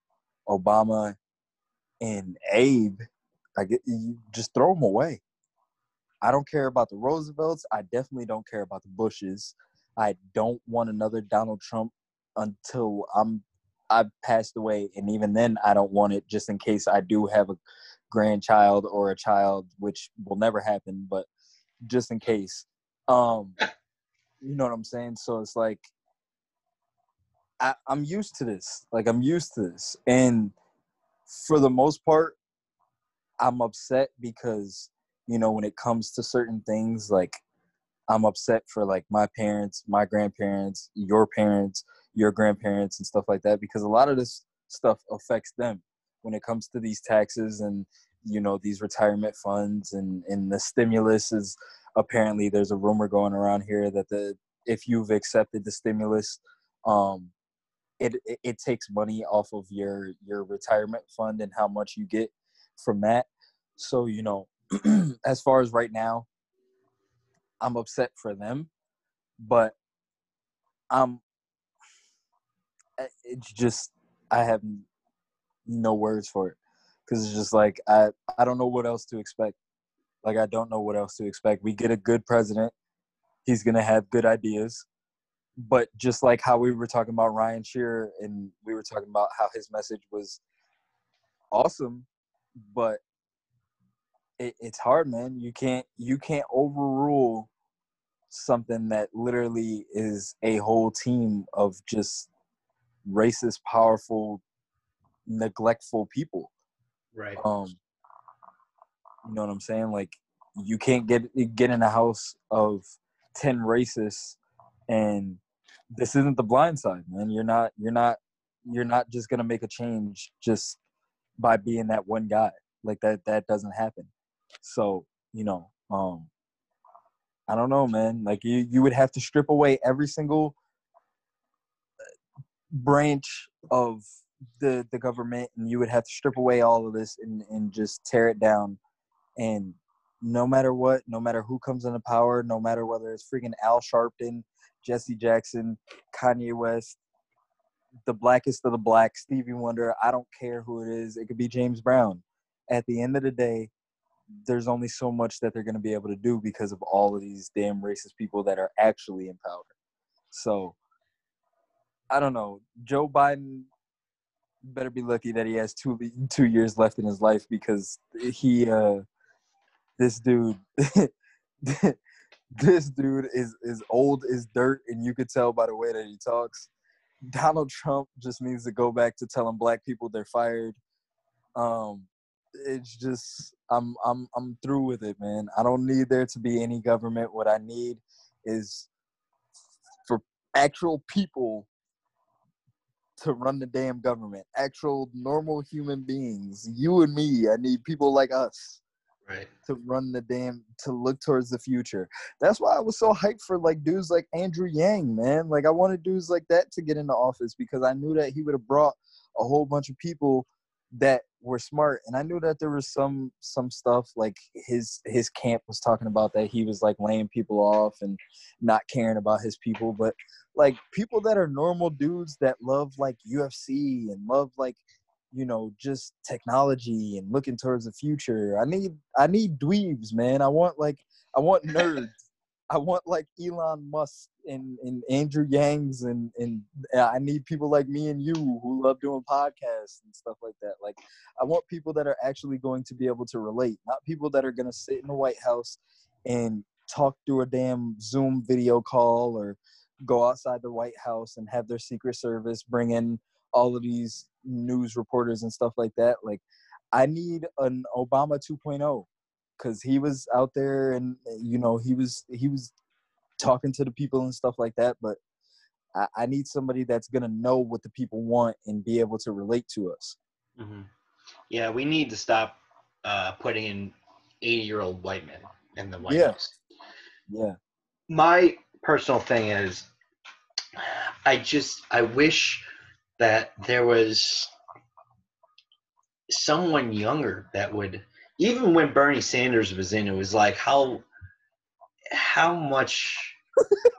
Obama, and Abe, I get you just throw them away. I don't care about the Roosevelts. I definitely don't care about the Bushes. I don't want another Donald Trump until I'm I've passed away, and even then, I don't want it just in case I do have a grandchild or a child, which will never happen, but just in case. Um, you know what I'm saying? So it's like I, I'm used to this. Like I'm used to this, and for the most part, I'm upset because you know when it comes to certain things, like I'm upset for like my parents, my grandparents, your parents, your grandparents, and stuff like that because a lot of this stuff affects them when it comes to these taxes and you know these retirement funds and and the stimulus is apparently there's a rumor going around here that the if you've accepted the stimulus um it, it it takes money off of your your retirement fund and how much you get from that. So you know [CLEARS THROAT] as far as right now i'm upset for them but i'm it's just i have no words for it because it's just like i i don't know what else to expect. Like i don't know what else to expect. We get a good president. He's gonna have good ideas. But just like how we were talking about ryan shearer and we were talking about how his message was awesome but it, it's hard man. You can't you can't overrule something that literally is a whole team of just racist powerful neglectful people right. Um you know what i'm saying? Like you can't get get in a house of 10 racists and this isn't the blind side man. You're not you're not you're not just gonna make a change just by being that one guy. Like that that doesn't happen. So you know um i don't know man. Like you you would have to strip away every single branch of the the government and you would have to strip away all of this and, and just tear it down. And no matter what no matter who comes into power no matter whether it's freaking al sharpton jesse jackson kanye west the blackest of the black stevie wonder i don't care who it is it could be james brown. At the end of the day there's only so much that they're going to be able to do because of all of these damn racist people that are actually in power. So i don't know. Joe biden better be lucky that he has two two years left in his life because he uh this dude [LAUGHS] this dude is is old as dirt and you could tell by the way that he talks. Donald trump just needs to go back to telling black people they're fired. Um it's just i'm i'm i'm through with it man. I don't need there to be any government. What i need is for actual people to run the damn government. Actual normal human beings, you and me. I need people like us Right. to run the damn to look towards the future. That's why I was so hyped for like dudes like Andrew Yang, man. Like I wanted dudes like that to get into office because I knew that he would have brought a whole bunch of people that were smart and I knew that there was some some stuff like his his camp was talking about that he was like laying people off and not caring about his people but like people that are normal dudes that love like UFC and love like you know just technology and looking towards the future. I need I need dweebs, man. I want like I want [LAUGHS] nerds. I want like Elon Musk and, and Andrew Yangs and and uh, I need people like me and you who love doing podcasts and stuff like that. Like I want people that are actually going to be able to relate, not people that are going to sit in the White House and talk through a damn Zoom video call or go outside the White House and have their Secret Service bring in all of these news reporters and stuff like that. Like, I need an Obama 2.0 because he was out there and you know he was he was talking to the people and stuff like that. But I, I need somebody that's gonna know what the people want and be able to relate to us. hmm Yeah, we need to stop uh, putting in 80 year old white men in the White Yeah. House. Yeah, My personal thing is, I just I wish that there was someone younger that would even when Bernie Sanders was in, it was like how how much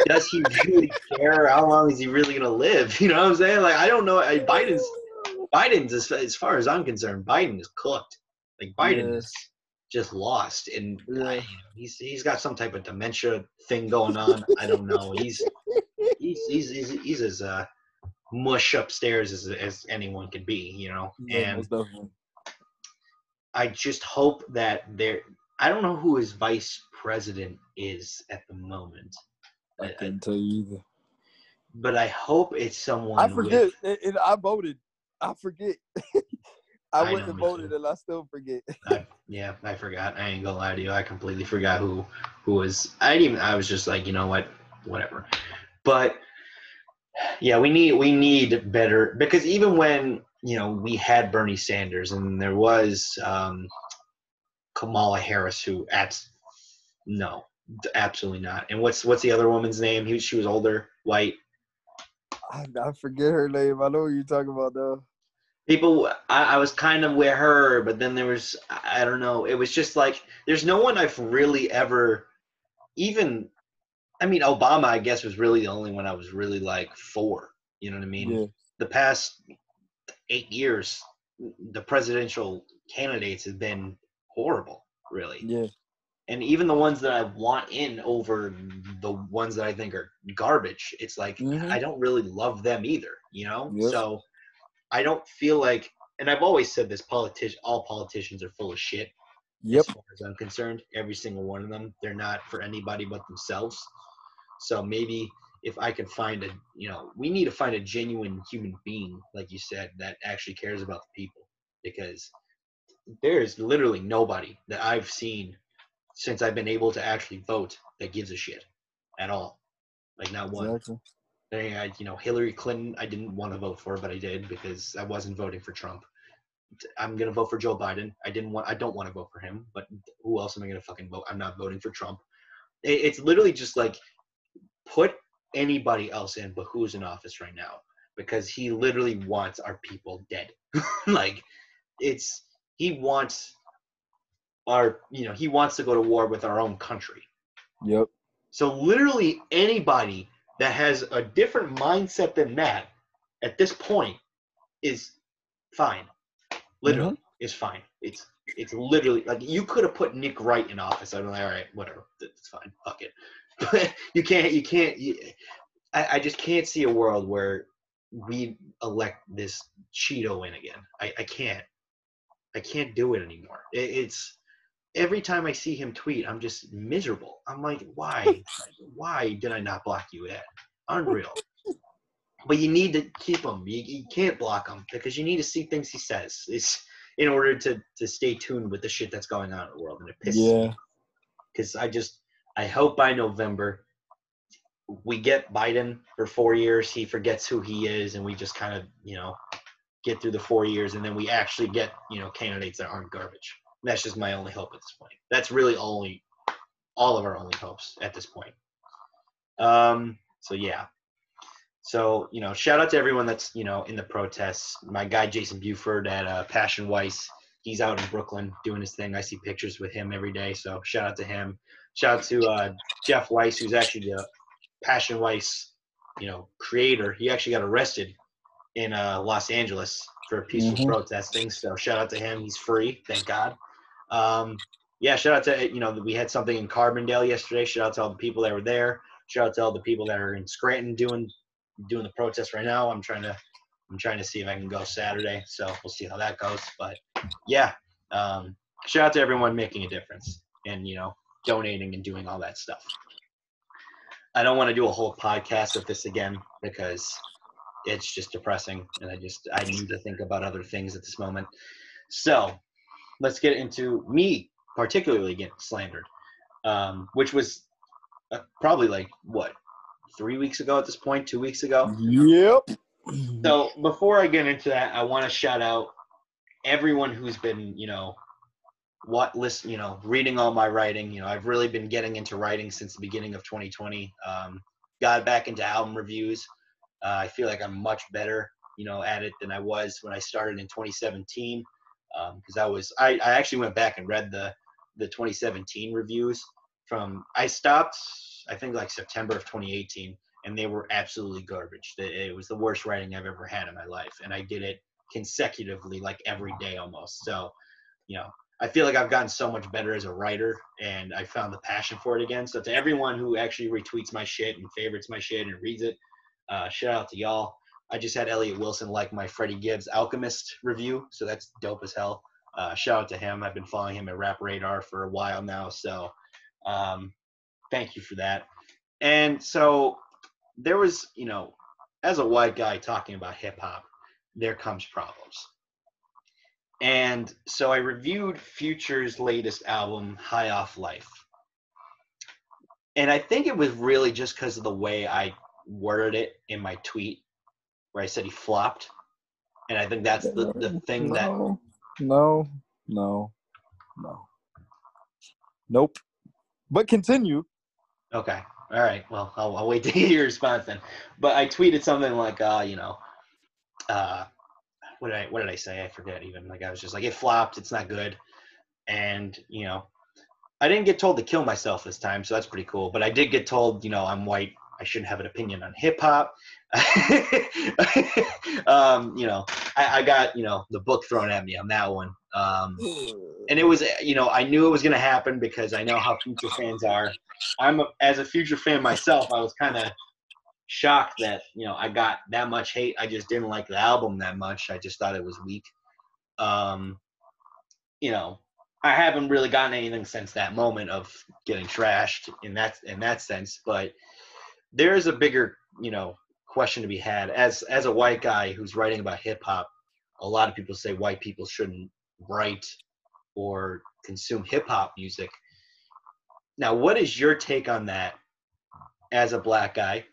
does he really care? How long is he really gonna live? [LAUGHS] You know what I'm saying? Like I don't know. I- Biden's Biden's as, as far as I'm concerned, Biden is cooked. Like Biden Yeah. is just lost, and I, Yeah. you know, he's he's got some type of dementia thing going on. I don't know. He's he's he's he's, he's as uh, mush upstairs as as anyone could be. You know, yeah, and. I just hope that there. I don't know who his vice president is at the moment, I couldn't tell you either. but I hope it's someone. I forget, and, and I voted. I forget. [LAUGHS] I, I went and voted, and I still forget. [LAUGHS] I, yeah, I forgot. I ain't gonna lie to you. I completely forgot who who was. I didn't even. I was just like, you know what, whatever. But yeah, we need we need better because even when you know we had Bernie Sanders and there was um, Kamala Harris who at no, absolutely not. And what's what's the other woman's name? He, she was older, white. I, I forget her name. I know what you're talking about, though. people I, I was kind of with her but then there was I, I don't know it was just like there's no one i've really ever even i mean obama i guess was really the only one i was really like for you know what i mean Yeah, the past eight years the presidential candidates have been horrible really yeah, and even the ones that I want in over the ones that I think are garbage, it's like Mhm. I don't really love them either, you know. So I don't feel like, and I've always said this: politician, all politicians are full of shit. yep, As far as I'm concerned, every single one of them, they're not for anybody but themselves. So maybe if I could find a, you know, we need to find a genuine human being, like you said, that actually cares about the people, because there is literally nobody that I've seen since I've been able to actually vote that gives a shit at all. Like not one. exactly. Had, you know, Hillary Clinton. I didn't want to vote for, but I did because I wasn't voting for Trump. I'm gonna vote for Joe Biden. I didn't want. I don't want to vote for him, but who else am I gonna fucking vote? I'm not voting for Trump. It's literally just like put anybody else in, but who's in office right now? Because he literally wants our people dead. [LAUGHS] like it's he wants our you know he wants to go to war with our own country. Yep. So literally anybody that has a different mindset than that at this point is fine. Literally mm-hmm. is fine. It's it's literally like you could have put Nick Wright in office. I'm like, all right, whatever, it's fine, fuck it. But [LAUGHS] you can't, you can't. You, I, I just can't see a world where we elect this Cheeto in again. I, I can't. I can't do it anymore. It, it's every time I see him tweet, I'm just miserable. I'm like, why? [LAUGHS] why did I not block you yet? Unreal. But you need to keep him. You, you can't block him because you need to see things he says. It's in order to to stay tuned with the shit that's going on in the world, and it pisses me Yeah. because I just I hope by November we get Biden for four years, he forgets who he is, and we just kind of, you know, get through the four years, and then we actually get, you know, candidates that aren't garbage. That's just my only hope at this point. That's really only all of our only hopes at this point. Um, so yeah. So you know, shout out to everyone that's you know in the protests. My guy Jason Buford at uh, Passion Weiss, he's out in Brooklyn doing his thing. I see pictures with him every day. So shout out to him. Shout out to uh, Jeff Weiss, who's actually the Passion Weiss, you know, creator. He actually got arrested in uh, Los Angeles for peaceful Mhm. protesting. So shout out to him. He's free, thank God. Um, yeah, shout out to you know we had something in Carbondale yesterday. Shout out to all the people that were there. Shout out to all the people that are in Scranton doing doing the protest right now. I'm trying to I'm trying to see if I can go Saturday. So we'll see how that goes. But yeah, um, shout out to everyone making a difference and you know donating and doing all that stuff. I don't want to do a whole podcast of this again because it's just depressing and I just I need to think about other things at this moment. So let's get into me particularly getting slandered, um, which was uh, probably like what three weeks ago at this point, two weeks ago. Yep. So before I get into that, I want to shout out everyone who's been, you know, what list, you know, reading all my writing. You know, I've really been getting into writing since the beginning of 2020. Um, got back into album reviews. Uh, I feel like I'm much better, you know, at it than I was when I started in 2017. Because I was, I, I actually went back and read the the 2017 reviews from. I stopped, I think, like September of 2018 and they were absolutely garbage. It was the worst writing I've ever had in my life, and I did it consecutively, like every day almost. So, you know, I feel like I've gotten so much better as a writer, and I found the passion for it again. So, to everyone who actually retweets my shit and favorites my shit and reads it, uh, shout out to y'all. I just had Elliot Wilson like my Freddie Gibbs Alchemist review, so that's dope as hell. Uh, shout out to him. I've been following him at Rap Radar for a while now, so um, thank you for that. And so there was, you know, as a white guy talking about hip hop, there comes problems. And so I reviewed Future's latest album, High Off Life. And I think it was really just because of the way I worded it in my tweet, where I said he flopped. And I think that's the, the thing that no, no, no, no. Nope. But continue. Okay. All right. Well, I'll, I'll wait to [LAUGHS] hear your response then. But I tweeted something like, uh, you know, uh, what did I what did I say? I forget even. Like I was just like, it flopped. It's not good. And you know, I didn't get told to kill myself this time, so that's pretty cool. But I did get told, you know, I'm white. I shouldn't have an opinion on hip hop. [LAUGHS] um, you know, I, I got you know the book thrown at me on that one. Um, and it was you know I knew it was going to happen because I know how future fans are. I'm a, as a future fan myself, I was kind of shocked that you know I got that much hate. I just didn't like the album that much. I just thought it was weak. Um, you know, I haven't really gotten anything since that moment of getting trashed in that in that sense. But there is a bigger you know question to be had as as a white guy who's writing about hip hop. A lot of people say white people shouldn't write or consume hip hop music. Now, what is your take on that as a black guy,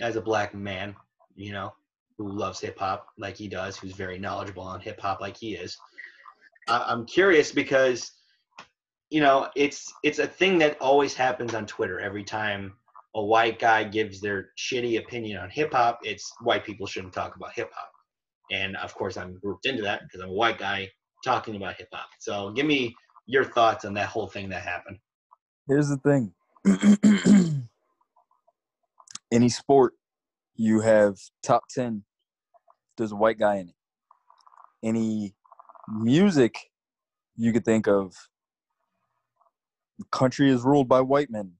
as a black man, you know, who loves hip hop like he does, who's very knowledgeable on hip hop like he is? I- I'm curious because, you know, it's it's a thing that always happens on Twitter every time a white guy gives their shitty opinion on hip hop. It's white people shouldn't talk about hip hop, and of course I'm grouped into that because I'm a white guy talking about hip hop. So give me your thoughts on that whole thing that happened. Here's the thing. [CLEARS THROAT] Any sport, you have top 10, there's a white guy in it. Any music, you could think of country is ruled by white men,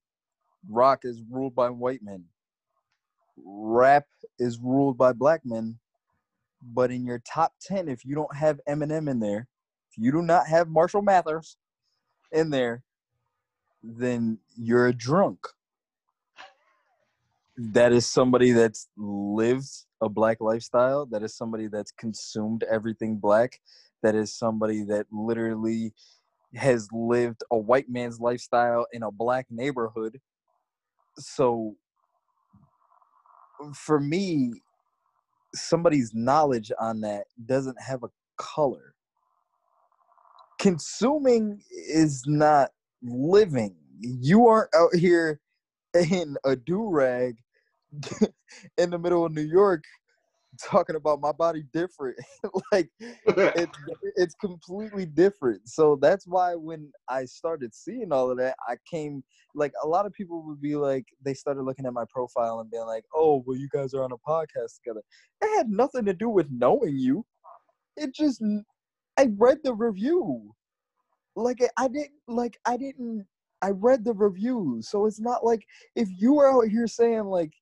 rock is ruled by white men, rap is ruled by black men. But in your top 10, if you don't have Eminem in there, if you do not have Marshall Mathers in there, then you're a drunk. That is somebody that's lived a black lifestyle. That is somebody that's consumed everything black. That is somebody that literally has lived a white man's lifestyle in a black neighborhood. So for me, somebody's knowledge on that doesn't have a color. Consuming is not living. You aren't out here in a do rag [LAUGHS] in the middle of New York talking about my body different. [LAUGHS] like it's [LAUGHS] it's completely different. So that's why when I started seeing all of that, I came like a lot of people would be like they started looking at my profile and being like, "Oh, well you guys are on a podcast together." It had nothing to do with knowing you. It just I read the review. Like I didn't like I didn't I read the reviews. So it's not like if you were out here saying like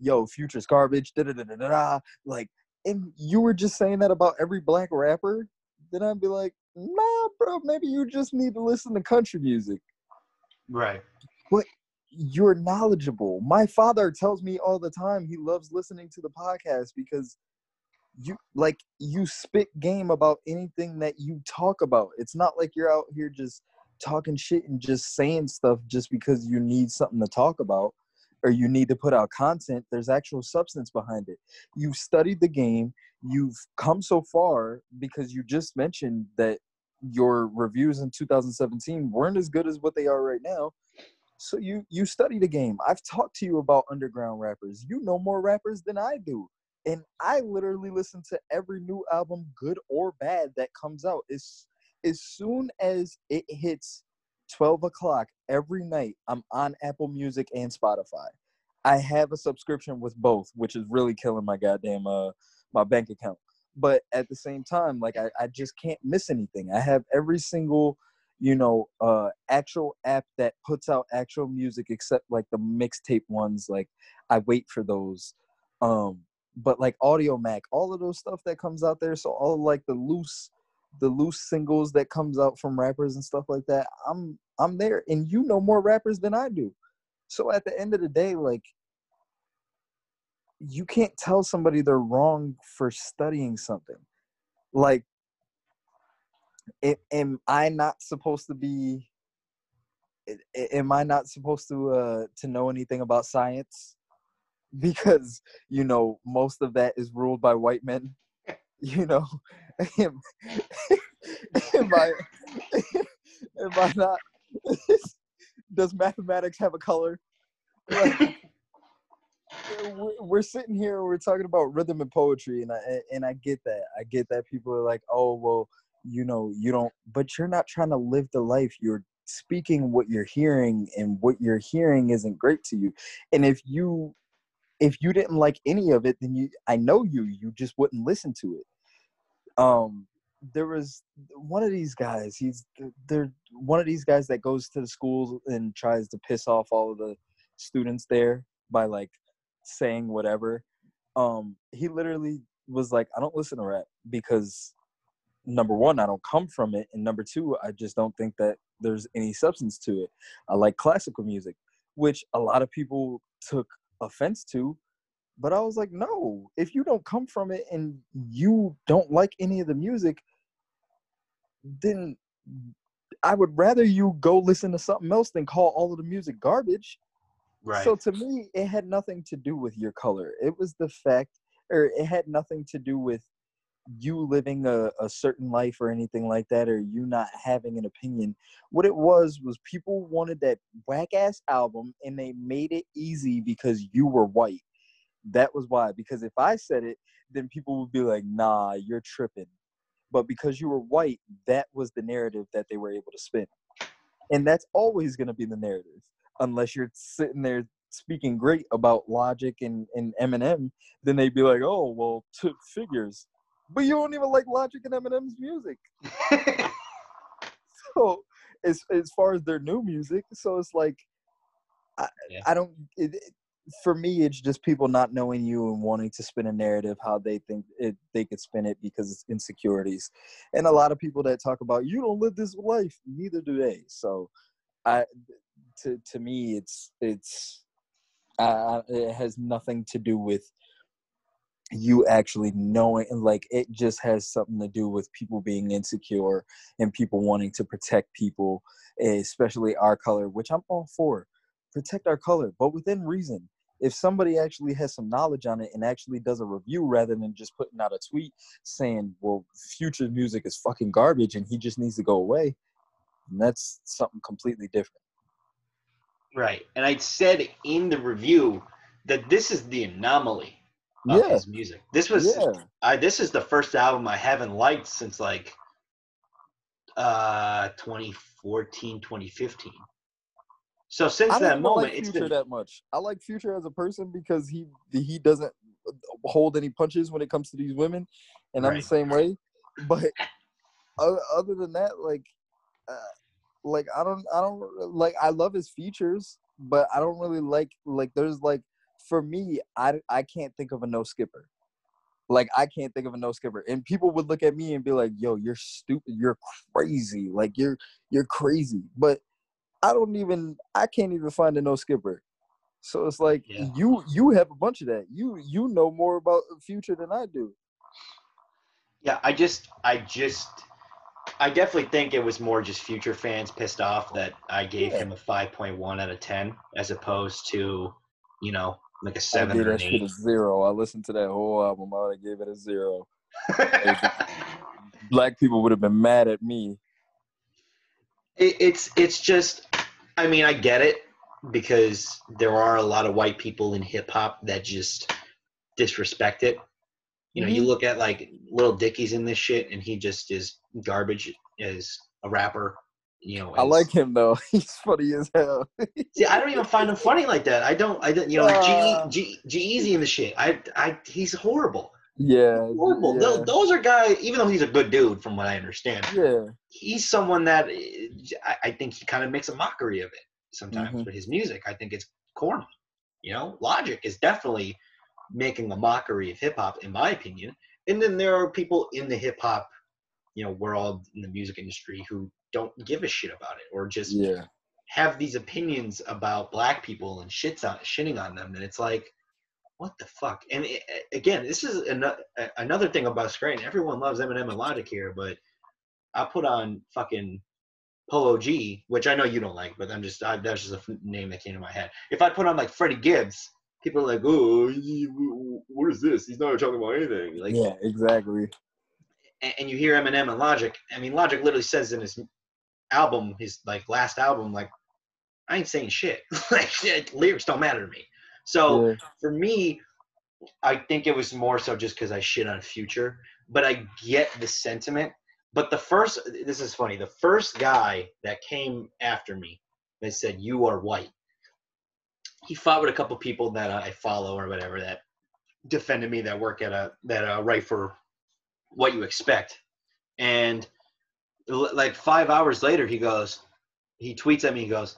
yo, Future's garbage, da da da da da, like, and you were just saying that about every black rapper, then I'd be like, nah, bro, maybe you just need to listen to country music. Right. But you're knowledgeable. My father tells me all the time he loves listening to the podcast because you like you spit game about anything that you talk about. It's not like you're out here just talking shit and just saying stuff just because you need something to talk about or you need to put out content, there's actual substance behind it. You've studied the game, you've come so far because you just mentioned that your reviews in 2017 weren't as good as what they are right now. So you you study the game. I've talked to you about underground rappers. You know more rappers than I do. And I literally listen to every new album, good or bad, that comes out. As, as soon as it hits 12 o'clock every night, I'm on Apple Music and Spotify. I have a subscription with both, which is really killing my goddamn uh my bank account. But at the same time, like I, I just can't miss anything. I have every single, you know, uh actual app that puts out actual music except like the mixtape ones. Like I wait for those. Um but like Audiomack, all of those stuff that comes out there, so all like the loose the loose singles that comes out from rappers and stuff like that i'm i'm there and you know more rappers than i do. So at the end of the day like you can't tell somebody they're wrong for studying something. Like am i not supposed to be am i not supposed to uh to know anything about science? [LAUGHS] Because you know most of that is ruled by white men you know am, am I am I not does mathematics have a color? Like, we're sitting here we're talking about rhythm and poetry and I and I get that. I get that people are like, "Oh, well, you know, you don't but you're not trying to live the life. You're speaking what you're hearing and what you're hearing isn't great to you. And if you if you didn't like any of it, then you I know you, you just wouldn't listen to it. Um there was one of these guys he's they're one of these guys that goes to the schools and tries to piss off all of the students there by like saying whatever. Um he literally was like i don't listen to rap because number one i don't come from it and number two i just don't think that there's any substance to it. I like classical music which a lot of people took offense to but I was like, no, if you don't come from it and you don't like any of the music, then I would rather you go listen to something else than call all of the music garbage. Right. So to me, it had nothing to do with your color. It was the fact, or it had nothing to do with you living a, a certain life or anything like that, or you not having an opinion. What it was was people wanted that whack ass album and they made it easy because you were white. That was why. Because if I said it, then people would be like, nah, you're tripping. But because you were white, that was the narrative that they were able to spin. And that's always going to be the narrative, unless you're sitting there speaking great about Logic and, and Eminem, then they'd be like, oh, well, took figures. But you don't even like Logic and Eminem's music. [LAUGHS] so, as, as far as their new music, so it's like, I, yeah. I don't, it, for me, it's just people not knowing you and wanting to spin a narrative how they think it, they could spin it because it's insecurities. And a lot of people that talk about you don't live this life, neither do they. So, I to to me, it's it's uh, it has nothing to do with you actually knowing and like it just has something to do with people being insecure and people wanting to protect people especially our color which i'm all for protect our color but within reason if somebody actually has some knowledge on it and actually does a review rather than just putting out a tweet saying, "Well, future music is fucking garbage and he just needs to go away," and that's something completely different. Right. And I said in the review that this is the anomaly of Yeah. his music. This was Yeah. I this is the first album I haven't liked since like uh 2014, 2015. So since that moment like it's been that much. I like Future as a person because he he doesn't hold any punches when it comes to these women, and I'm the same way. But other than that, like, uh, like I don't I don't like I love his features, but I don't really like like there's like for me I I can't think of a no skipper. Like I can't think of a no skipper, and people would look at me and be like, "Yo, you're stupid. You're crazy. Like you're you're crazy." But I don't even I can't even find a no skipper. So it's like Yeah. you you have a bunch of that. You you know more about the future than I do. Yeah, I just, I just, I definitely think it was more just future fans pissed off that I gave Yeah. him a 5.1 out of 10 as opposed to, you know, like a I seven gave or that an shit a zero. I listened to that whole album. I would have gave it a zero. [LAUGHS] Black people would have been mad at me. it, it's, it's just, I mean, I get it because there are a lot of white people in hip hop that just disrespect it. You know, you Mhm. look at like Lil Dicky's in this shit, and he just is garbage as a rapper. You know, I like him though. [LAUGHS] He's funny as hell. See, I don't even find him funny like that. I don't. I don't. You know, like Uh. G G G-Eazy in the shit. I I he's horrible. yeah, Horrible. yeah, Tho- Those are guys. Even though he's a good dude, from what I understand, yeah. he's someone that eh, I, I think he kind of makes a mockery of it sometimes Mhm. with his music. I think it's corny. You know, Logic is definitely making a mockery of hip hop, in my opinion. And then there are people in the hip hop, you know, world in the music industry who don't give a shit about it or just yeah. have these opinions about black people and shits on shitting on them and it's like what the fuck and it, again this is another another thing about Scranton everyone loves Eminem and Logic here but I put on fucking Polo G which I know you don't like but I'm just I, that's just a f- name that came to my head if I put on like Freddie Gibbs people are like oh what is this he's not talking about anything like yeah, exactly. and, and you hear Eminem and Logic. I mean, Logic literally says in his album, his like last album, like, I ain't saying shit. [LAUGHS] like, lyrics don't matter to me. So Yeah. for me, I think it was more so just because I shit on Future, but I get the sentiment. But the first, this is funny. The first guy that came after me, that said you are white. He fought with a couple people that I follow or whatever that defended me that work at a that uh, write for what you expect. And like five hours later, he goes, he tweets at me, he goes,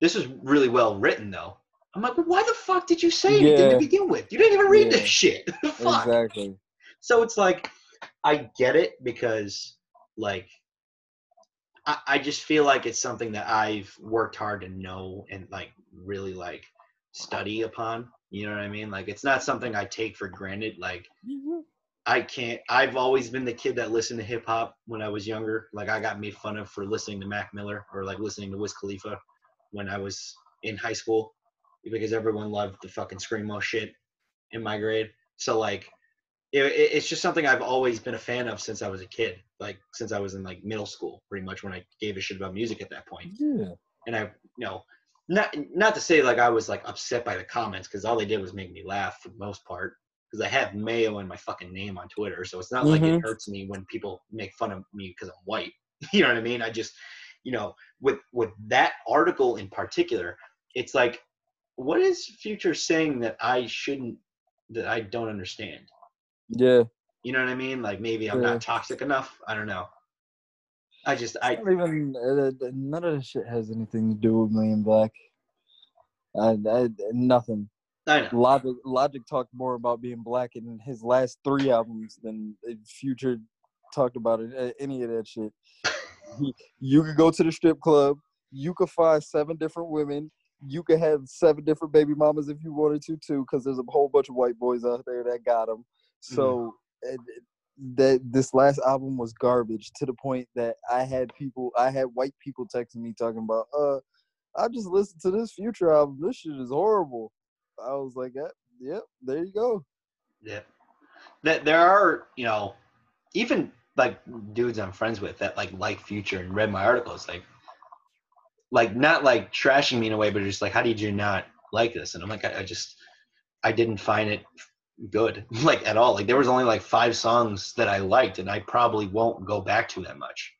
"This is really well written, though." I'm like, well, "Why the fuck did you say anything Yeah. to begin with? You didn't even read Yeah. this shit." [LAUGHS] fuck. Exactly. So it's like, I get it because, like, I, I just feel like it's something that I've worked hard to know and like really like study upon. You know what I mean? Like, it's not something I take for granted. Like, mm-hmm. I can't. I've always been the kid that listened to hip hop when I was younger. Like I got made fun of for listening to Mac Miller or like listening to Wiz Khalifa when I was in high school because everyone loved the fucking screamo shit in my grade. So like, it, it- it's just something I've always been a fan of since I was a kid. Like since I was in like middle school, pretty much when I gave a shit about music at that point Yeah. and I, you know, not not to say like I was like upset by the comments because all they did was make me laugh for the most part because I have Mayo in my fucking name on Twitter, so it's not like it Mhm. hurts me when people make fun of me because I'm white. [LAUGHS] You know what I mean? I just, you know, with with that article in particular, it's like, what is Future saying that I shouldn't, that I don't understand? Yeah. You know what I mean? Like maybe I'm Yeah. not toxic enough. I don't know. I just I even uh, none of this shit has anything to do with me and Black. I, I, nothing. Logic Logic talked more about being black in his last three albums than Future talked about it, any of that shit. [LAUGHS] You could go to the strip club. You could find seven different women. You could have seven different baby mamas if you wanted to too, because there's a whole bunch of white boys out there that got them. So uh, that this last album was garbage to the point that I had people, I had white people texting me talking about, uh, I just listened to this Future album. This shit is horrible. I was like, yep, yep, there you go. Yeah. That there are, you know, even like dudes I'm friends with that like like Future and read my articles, like like not like trashing me in a way, but just like, how did you not like this? And I'm like, I, I just I didn't find it good, [LAUGHS] like at all. Like there was only like five songs that I liked, and I probably won't go back to that much.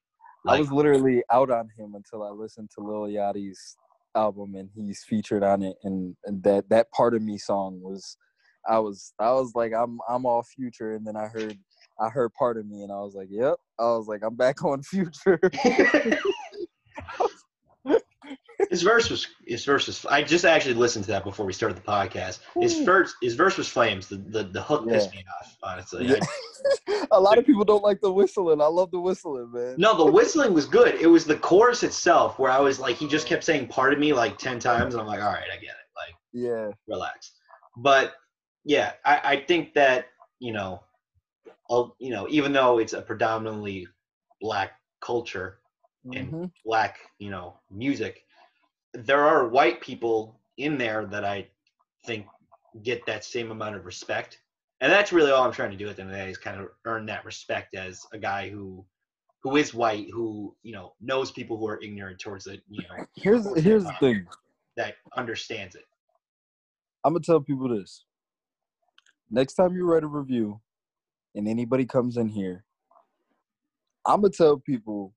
I was literally out on him until I listened to Lil Yachty's album and he's featured on it and, and that that part of me song was I was I was like I'm I'm all future and then I heard I heard part of me and I was like yep I was like I'm back [LAUGHS] on future [LAUGHS] his verse was his verse was. I just actually listened to that before we started the podcast. His first his verse was flames. The the, the hook pissed me off. Honestly, Yeah. A lot of people don't like the whistling I love the whistling man no, the whistling was good. It was the chorus itself where I was like, he just kept saying "part of me" like ten times, and I'm like, all right, I get it. Like, yeah relax. But yeah, I, I think that you know, I'll, you know, even though it's a predominantly black culture, and Mhm. black, you know, music, there are white people in there that I think get that same amount of respect. And that's really all I'm trying to do at the end of the day is kind of earn that respect as a guy who who is white, who, you know, knows people who are ignorant towards it, you know, [LAUGHS] here's here's the thing that understands it. I'm gonna tell people this. Next time you write a review and anybody comes in here, I'm gonna tell people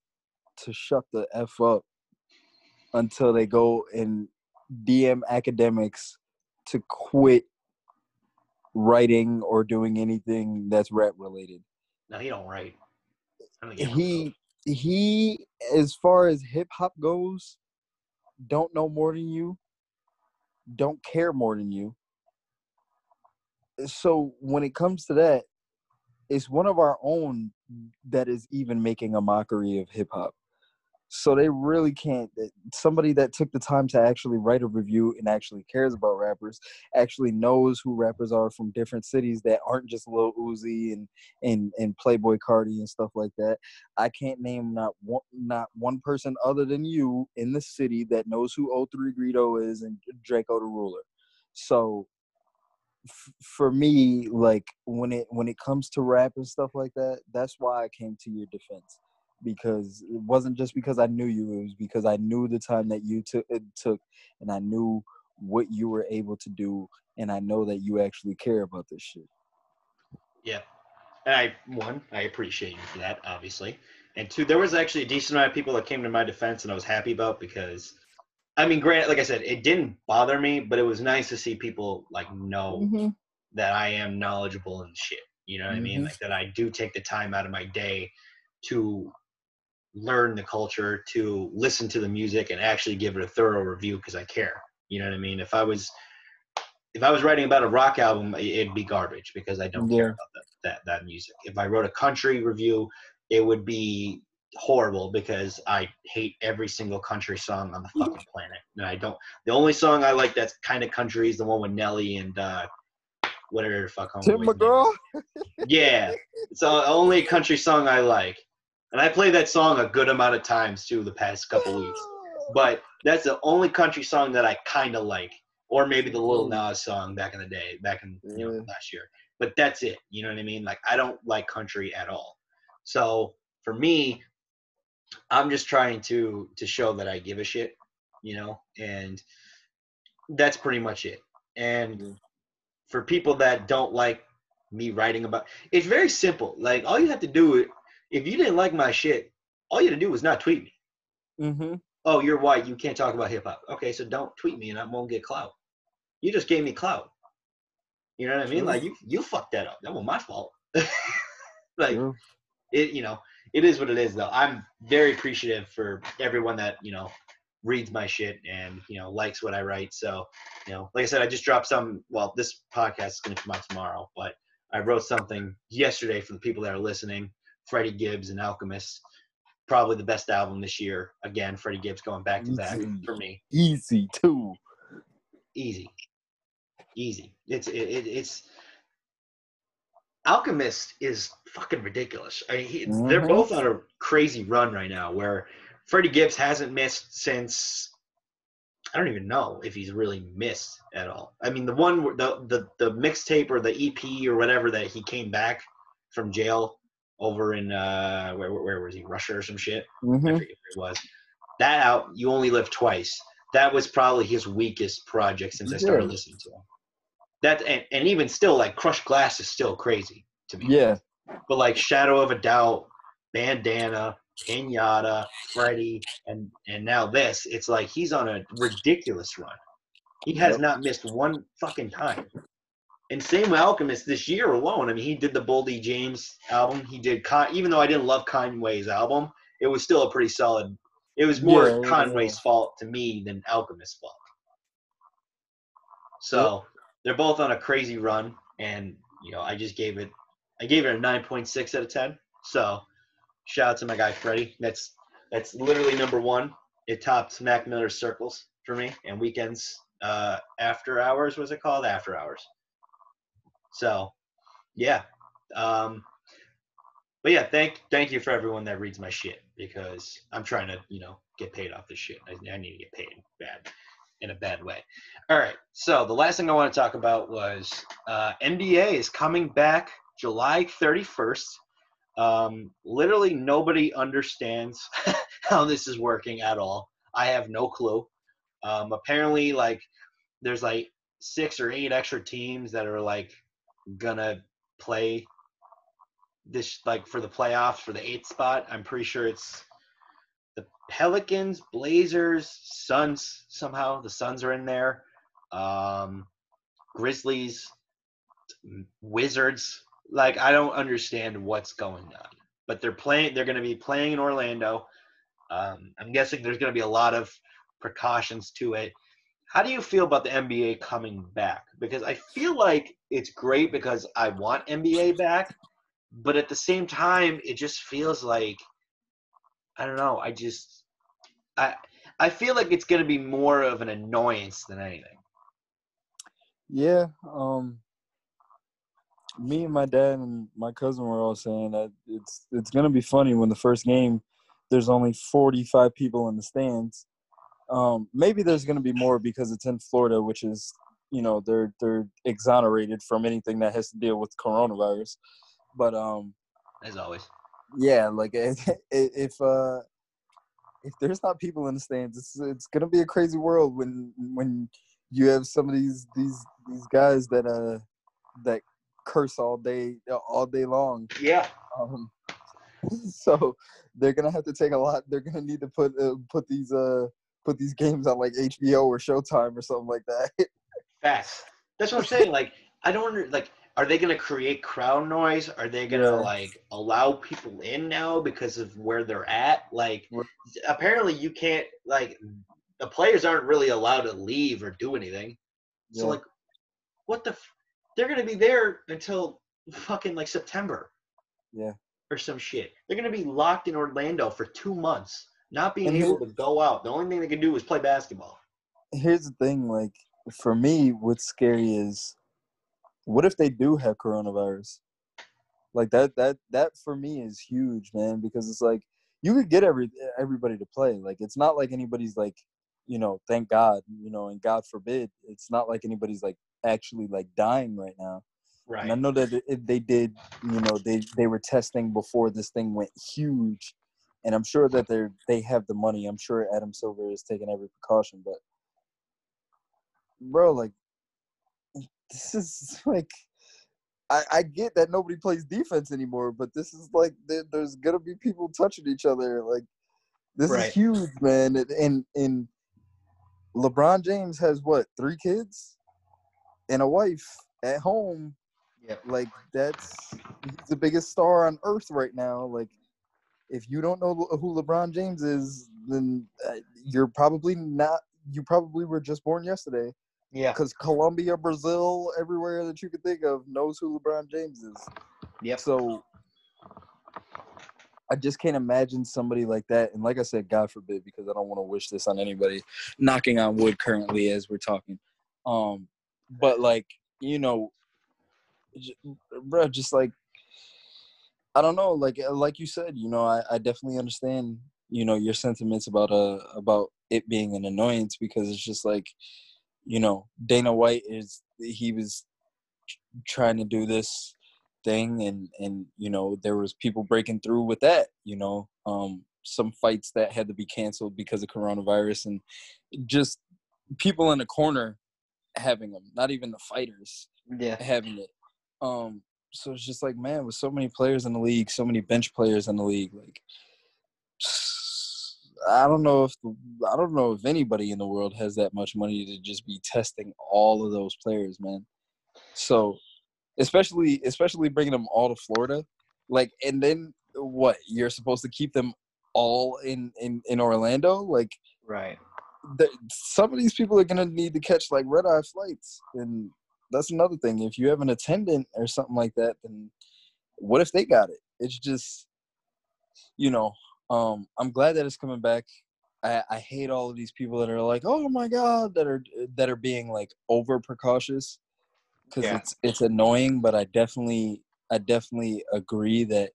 to shut the F up until they go and DM academics to quit writing or doing anything that's rap related. No, he don't write. Don't He he as far as hip hop goes, don't know more than you, don't care more than you. So when it comes to that, it's one of our own that is even making a mockery of hip hop. So they really can't. Somebody that took the time to actually write a review and actually cares about rappers, actually knows who rappers are from different cities that aren't just Lil Uzi and and and Playboi Carti and stuff like that. I can't name not one not one person other than you in the city that knows who 03 Greedo is and Drakeo the Ruler. So for me, like when it when it comes to rap and stuff like that, that's why I came to your defense because it wasn't just because I knew you; it was because I knew the time that you took it took, and I knew what you were able to do, and I know that you actually care about this shit. Yeah. And I one, I appreciate you for that, obviously. And two, there was actually a decent amount of people that came to my defense and I was happy about because I mean, granted, like I said, it didn't bother me, but it was nice to see people like know that I am knowledgeable and shit. You know what I mean? Mhm. Like that I do take the time out of my day to learn the culture, to listen to the music and actually give it a thorough review because I care. You know what I mean? If I was if I was writing about a rock album, it'd be garbage because I don't care about that, that that music. If I wrote a country review, it would be horrible because I hate every single country song on the [LAUGHS] fucking planet. And I don't. The only song I like that's kind of country is the one with Nelly and uh, whatever the fuck. Tim McGraw. Yeah, it's the only country song I like, and I played that song a good amount of times too the past couple weeks. But that's the only country song that I kind of like, or maybe the Lil mm. Nas song back in the day, back in you know mm. last year. But that's it. You know what I mean? Like I don't like country at all. So for me, I'm just trying to to show that I give a shit, you know, and that's pretty much it. And mm. for people that don't like me writing about, it's very simple. Like all you have to do, if you didn't like my shit, all you had to do was not tweet me. Mm-hmm. Oh, you're white. You can't talk about hip hop. Okay, so don't tweet me, and I won't get clout. You just gave me clout. You know what I mean? True. Like you, you fucked that up. That was my fault. [LAUGHS] like True. it you know it is what it is though i'm very appreciative for everyone that you know reads my shit and you know likes what i write so you know like i said i just dropped some well this podcast is going to come out tomorrow but i wrote something yesterday for the people that are listening freddie gibbs and alchemist. Probably the best album this year. Again freddie gibbs going back to back for me. Easy too. easy. Easy. It's it, it, it's alchemist is fucking ridiculous. I mean, he, they're Mhm. both on a crazy run right now where freddie gibbs hasn't missed since I don't even know if he's really missed at all. I mean, the one the the the mixtape or the EP or whatever that he came back from jail over in uh where where, was he Russia or some shit. I Mhm. forget where it was. That out, you only live twice. That was probably his weakest project since I started Yeah. listening to him. That and, and even still, like Crushed Glass is still crazy to me. Yeah, But like Shadow of a Doubt, Bandana, Pinata, Freddie, and and now this, it's like he's on a ridiculous run. He has Yep. not missed one fucking time. And same with Alchemist this year alone. I mean, he did the Boldy James album. He did Con- even though I didn't love Conway's album, it was still a pretty solid. It was more Yeah, Conway's yeah. fault to me than Alchemist's fault. So they're both on a crazy run, and you know, I just gave it, I gave it a nine point six out of ten. So shout out to my guy Freddie. That's that's literally number one. It topped Mac Miller's Circles for me, and Weeknd's uh, after hours was it called after hours. So, yeah. Um, but yeah, thank thank you for everyone that reads my shit because I'm trying to you know get paid off this shit. I, I need to get paid bad in a bad way. All right. So the last thing I want to talk about was uh, NBA is coming back July 31st. Um, literally nobody understands [LAUGHS] how this is working at all. I have no clue. Um, apparently, like there's like six or eight extra teams that are like gonna play this like for the playoffs for the eighth spot. I'm pretty sure it's the Pelicans, Blazers, Suns. Somehow the Suns are in there. Um, Grizzlies, Wizards. Like I don't understand what's going on. But they're playing. They're going to be playing in Orlando. Um, I'm guessing there's going to be a lot of precautions to it. How do you feel about the NBA coming back? Because I feel like it's great because I want NBA back, but at the same time, it just feels like I don't know. I just I I feel like it's going to be more of an annoyance than anything. yeah. Um, me and my dad and my cousin were all saying that it's it's gonna be funny when the first game there's only 45 people in the stands. Um, maybe there's gonna be more because it's in Florida, which is you know they're they're exonerated from anything that has to deal with coronavirus. But um, As always. yeah, like [LAUGHS] if if uh if there's not people in the stands, it's it's gonna be a crazy world when when you have some of these these these guys that uh that curse all day all day long. Yeah. Um, [LAUGHS] so they're gonna have to take a lot. They're gonna need to put uh, put these uh put these games on like HBO or Showtime or something like that. [LAUGHS] Facts. That's what I'm [LAUGHS] saying. Like, I don't under, like. Are they going to create crowd noise? Are they going to Yeah. like allow people in now because of where they're at? Like, apparently you can't like the players aren't really allowed to leave or do anything. So like, what the? F- they're going to be there until fucking like September. Yeah. Or some shit. They're going to be locked in Orlando for two months, not being And able to go out. The only thing they can do is play basketball. here's the thing like for me what's scary is what if they do have coronavirus? Like that that that for me is huge man because it's like you could get every everybody to play. Like it's not like anybody's like you know thank god you know and god forbid it's not like anybody's like actually like dying right now. Right. and i know that if they did you know they they were testing before this thing went huge and i'm sure that they're they have the money. I'm sure adam silver is taking every precaution but bro, like this is [LAUGHS] like I, I get that nobody plays defense anymore, but this is like there, there's gonna be people touching each other. Like this Right. is huge, man. And, and and LeBron James has what three kids and a wife at home. Yep. Like that's the biggest star on earth right now. Like if you don't know who LeBron James is, then uh, you're probably not. You probably were just born yesterday Yeah. because Colombia, Brazil, everywhere that you could think of knows who LeBron James is. Yeah. So I just can't imagine somebody like that. And like I said, God forbid, because I don't want to wish this on anybody. Knocking on wood currently as we're talking. Um, but like you know, bro, just like I don't know, like like you said, you know, I, I definitely understand, you know, your sentiments about uh about it being an annoyance because it's just like, you know, Dana White is he was trying to do this thing and and you know there was people breaking through with that you know um some fights that had to be canceled because of coronavirus and just people in the corner having them not even the fighters Yeah. having it um so it's just like man with so many players in the league so many bench players in the league like i don't know if the, i don't know if anybody in the world has that much money to just be testing all of those players man so especially especially bringing them all to Florida, like, and then what? You're supposed to keep them all in in in Orlando, like. Right. The, some of these people are gonna need to catch like red eye flights, and that's another thing. If you have an attendant or something like that, then what if they got it? It's just, you know, um, I'm glad that it's coming back. I, I hate all of these people that are like, oh my god, that are that are being like over precautious because Yeah. it's it's annoying. But I definitely I definitely agree that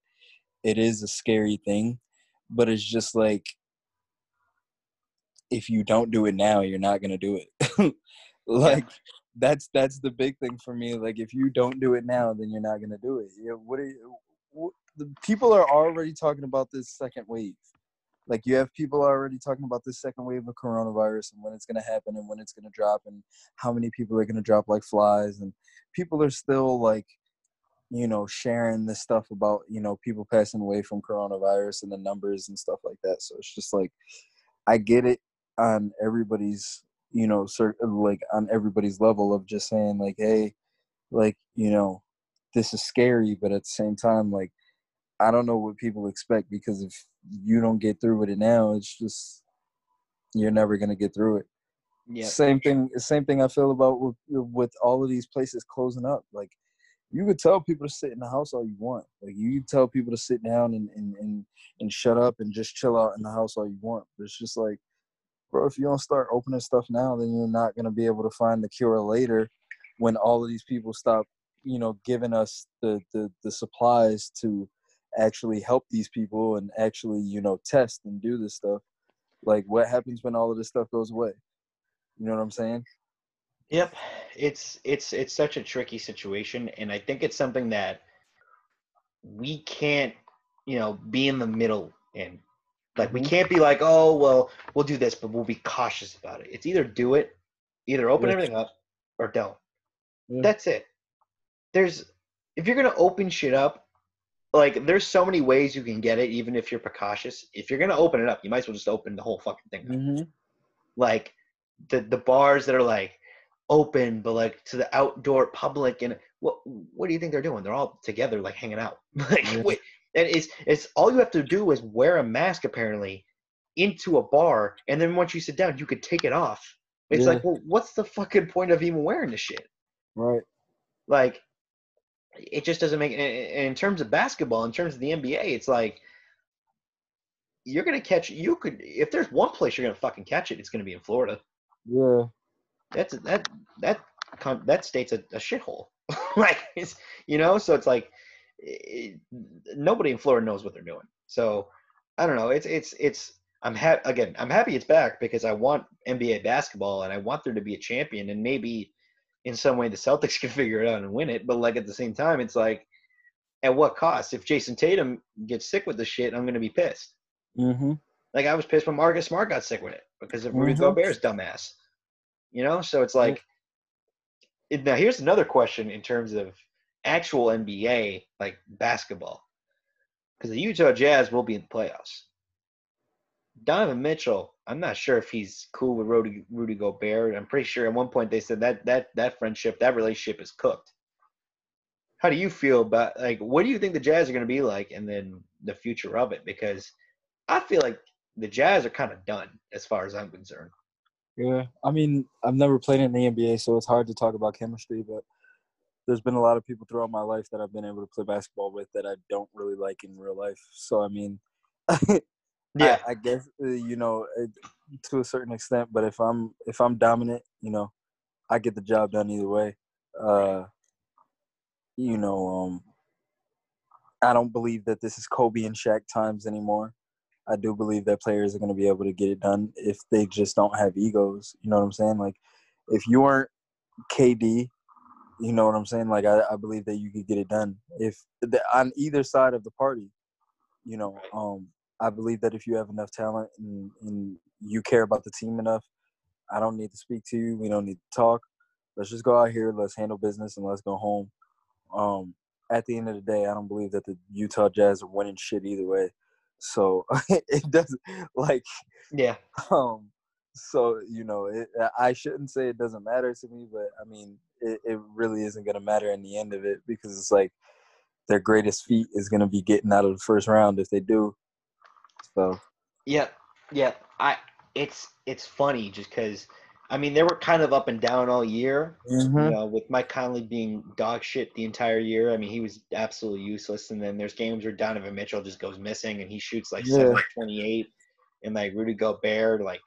it is a scary thing. But it's just like if you don't do it now, you're not gonna do it. [LAUGHS] like that's that's the big thing for me. Like if you don't do it now, then you're not gonna do it. You know, what are you, the people are already talking about this second wave. Like you have people already talking about this second wave of coronavirus and when it's gonna happen and when it's gonna drop and how many people are gonna drop like flies and people are still like you know sharing this stuff about you know people passing away from coronavirus and the numbers and stuff like that so it's just like i get it on everybody's you know cer- like on everybody's level of just saying like hey like you know this is scary but at the same time like i don't know what people expect because if you don't get through with it now it's just you're never going to get through it. Yeah. same thing same thing i feel about with with all of these places closing up. Like you could tell people to sit in the house all you want. Like you tell people to sit down and and and, and shut up and just chill out in the house all you want. But it's just like bro if you don't start opening stuff now then you're not going to be able to find the cure later when all of these people stop you know giving us the the, the supplies to actually help these people and actually you know test and do this stuff like what happens when all of this stuff goes away you know what i'm saying Yep, it's it's it's such a tricky situation, and I think it's something that we can't, you know, be in the middle in. Like we Mhm. can't be like, oh well, we'll do this, but we'll be cautious about it. It's either do it, either open Yeah. everything up, or don't. Yeah. That's it. There's if you're gonna open shit up, like there's so many ways you can get it, even if you're precautious. If you're gonna open it up, you might as well just open the whole fucking thing. up mm-hmm. like the the bars that are like open but like to the outdoor public and what what do you think they're doing they're all together like hanging out [LAUGHS] like Yeah. wait, and it's it's all you have to do is wear a mask apparently into a bar and then once you sit down you could take it off it's Yeah. like well what's the fucking point of even wearing this shit right like it just doesn't make in terms of basketball in terms of the nba it's like you're gonna catch you could if there's one place you're gonna fucking catch it it's gonna be in florida. Yeah. That's that that that state's a, a shithole. [LAUGHS] Like it's, you know so it's like it, nobody in florida knows what they're doing. So i don't know it's it's it's i'm ha- again i'm happy it's back because i want nba basketball and i want there to be a champion and maybe in some way the celtics [LAUGHS] can figure it out and win it but like at the same time it's like at what cost if jayson tatum gets sick with the shit i'm going to be pissed mm-hmm. like I was pissed when Marcus Smart got sick with it because of Rudy Mhm. Gobert's dumbass. You know, so it's like. It, now here's another question in terms of actual NBA like basketball, because the Utah Jazz will be in the playoffs. Donovan Mitchell, I'm not sure if he's cool with Rudy, Rudy Gobert. I'm pretty sure at one point they said that that that friendship, that relationship is cooked. How do you feel about like what do you think the Jazz are going to be like, and then the future of it? Because I feel like the Jazz are kind of done as far as I'm concerned. yeah i mean i've never played in the nba so it's hard to talk about chemistry but there's been a lot of people throughout my life that i've been able to play basketball with that i don't really like in real life so i mean [LAUGHS] I, I guess uh, you know it, to a certain extent but if i'm if i'm dominant you know i get the job done either way uh you know um i don't believe that this is kobe and Shaq times anymore I do believe that players are going to be able to get it done if they just don't have egos. You know what I'm saying? Like, if you weren't KD, you know what I'm saying? Like, I, I believe that you could get it done if the, on either side of the party. You know, um, I believe that if you have enough talent and, and you care about the team enough, I don't need to speak to you. We don't need to talk. Let's just go out here. Let's handle business and let's go home. Um, at the end of the day, I don't believe that the Utah Jazz are winning shit either way. So [LAUGHS] it doesn't like Yeah. um so you know it, I shouldn't say it doesn't matter to me, but I mean it, it really isn't gonna matter in the end of it because it's like their greatest feat is gonna be getting out of the first round if they do. So Yeah, yeah. I it's it's funny just because I mean they were kind of up and down all year. You know, with Mike Conley being dog shit the entire year. I mean, he was absolutely useless. And then there's games where Donovan Mitchell just goes missing and he shoots like Yeah. seven of twenty-eight, and like Rudy Gobert like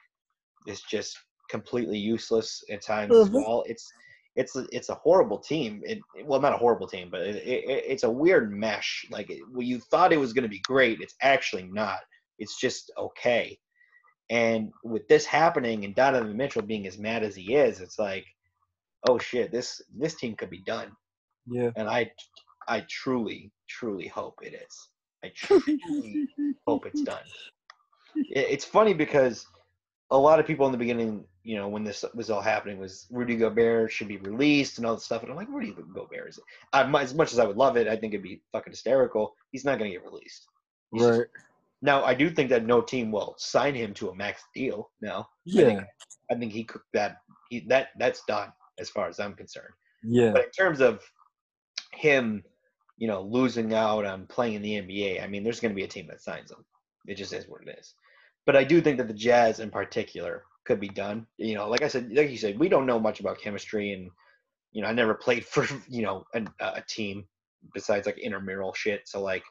is just completely useless at times as Mhm. well. It's it's a, it's a horrible team. It, well, not a horrible team, but it, it, it's a weird mesh. Like it, well, you thought it was going to be great, it's actually not. It's just okay. And with this happening and Donovan Mitchell being as mad as he is, it's like, oh shit, this this team could be done. yeah. And I I truly, truly hope it is. I [LAUGHS] truly hope it's done. It- It's funny because a lot of people in the beginning, you know, when this was all happening, was Rudy Gobert should be released and all this stuff. And I'm like, Rudy Gobert is. it? I, as much as I would love it, I think it'd be fucking hysterical. He's not going to get released. He's Right. Now, I do think that no team will sign him to a max deal. Now, I think, Yeah. I think he could that he that that's done as far as I'm concerned. Yeah. But in terms of him, you know, losing out on playing in the NBA, I mean, there's going to be a team that signs him. It just is what it is. But I do think that the Jazz, in particular, could be done. You know, like I said, like you said, we don't know much about chemistry, and you know, I never played [LAUGHS] for you know an, a team besides like intramural shit. So like,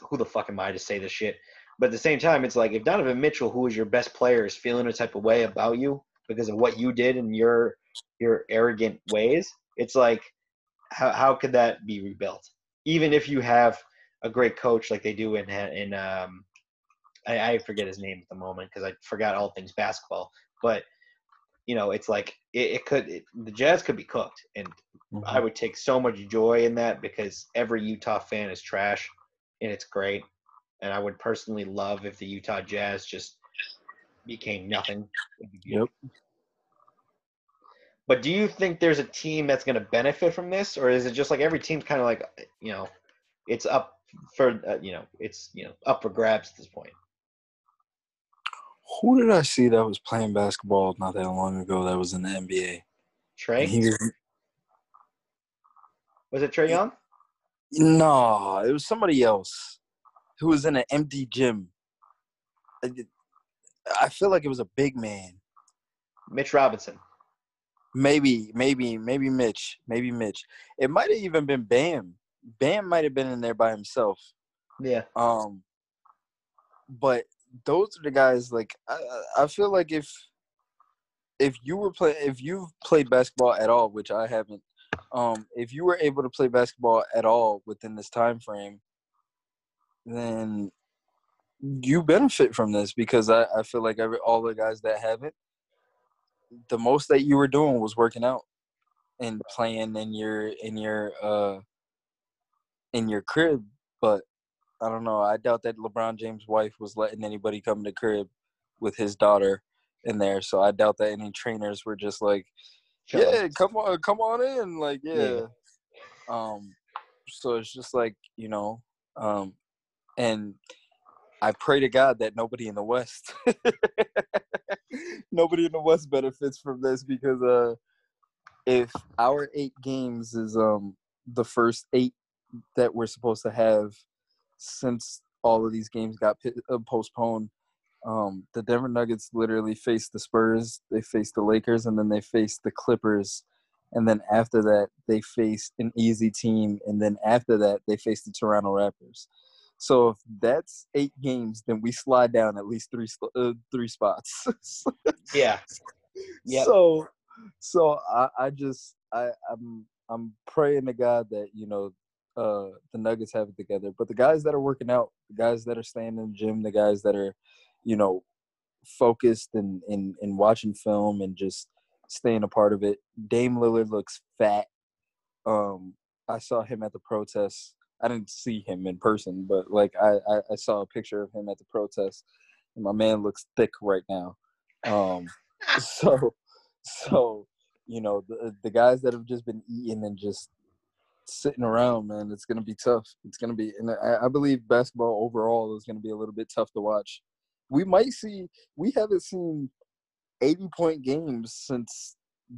who the fuck am I to say this shit? But at the same time, it's like if Donovan Mitchell, who is your best player, is feeling a type of way about you because of what you did and your your arrogant ways, it's like how how could that be rebuilt? Even if you have a great coach like they do in in um, I, I forget his name at the moment because I forgot all things basketball. But you know, it's like it, it could it, the Jazz could be cooked, and Mhm. I would take so much joy in that because every Utah fan is trash, and it's great. And I would personally love if the Utah Jazz just became nothing. Beautiful. But do you think there's a team that's going to benefit from this, or is it just like every team's kind of like, you know, it's up for, uh, you know, it's you know up for grabs at this point? Who did I see that was playing basketball not that long ago that was in the NBA? Trey was, was it Trae Young? No, it was somebody else who was in an empty gym. I I feel like it was a big man. Mitch Robinson. Maybe, maybe, maybe Mitch. Maybe Mitch. It might have even been Bam. Bam might have been in there by himself. Yeah. Um, but those are the guys. Like I, I I feel like if if you were play if you've played basketball at all, which I haven't, um, if you were able to play basketball at all within this time frame, then you benefit from this because I, I feel like every all the guys that haven't, the most that you were doing was working out and playing in your in your uh in your crib, but I don't know. I doubt that LeBron James' wife was letting anybody come to crib with his daughter in there. So I doubt that any trainers were just like, "Yeah, come on, come on in." Like, yeah. Yeah. Um, so it's just like you know, um, and I pray to God that nobody in the West, [LAUGHS] nobody in the West benefits from this because uh, if our eight games is um the first eight that we're supposed to have since all of these games got uh, postponed. Um, the Denver Nuggets literally faced the Spurs, they faced the Lakers, and then they faced the Clippers. And then after that, they faced an easy team. And then after that, they faced the Toronto Raptors. So if that's eight games, then we slide down at least three uh, three spots. [LAUGHS] Yeah. Yep. So, so I, I just I I'm I'm praying to God that you know uh, the Nuggets have it together. But the guys that are working out, the guys that are staying in the gym, the guys that are, you know, focused and and, and watching film and just staying a part of it. Dame Lillard looks fat. Um, I saw him at the protest. I didn't see him in person, but like I, I, I saw a picture of him at the protest, and my man looks thick right now. Um, [LAUGHS] so, so you know the the guys that have just been eating and just sitting around, man, it's gonna be tough. It's gonna be, and I, I believe basketball overall is gonna be a little bit tough to watch. We might see. We haven't seen eighty point games since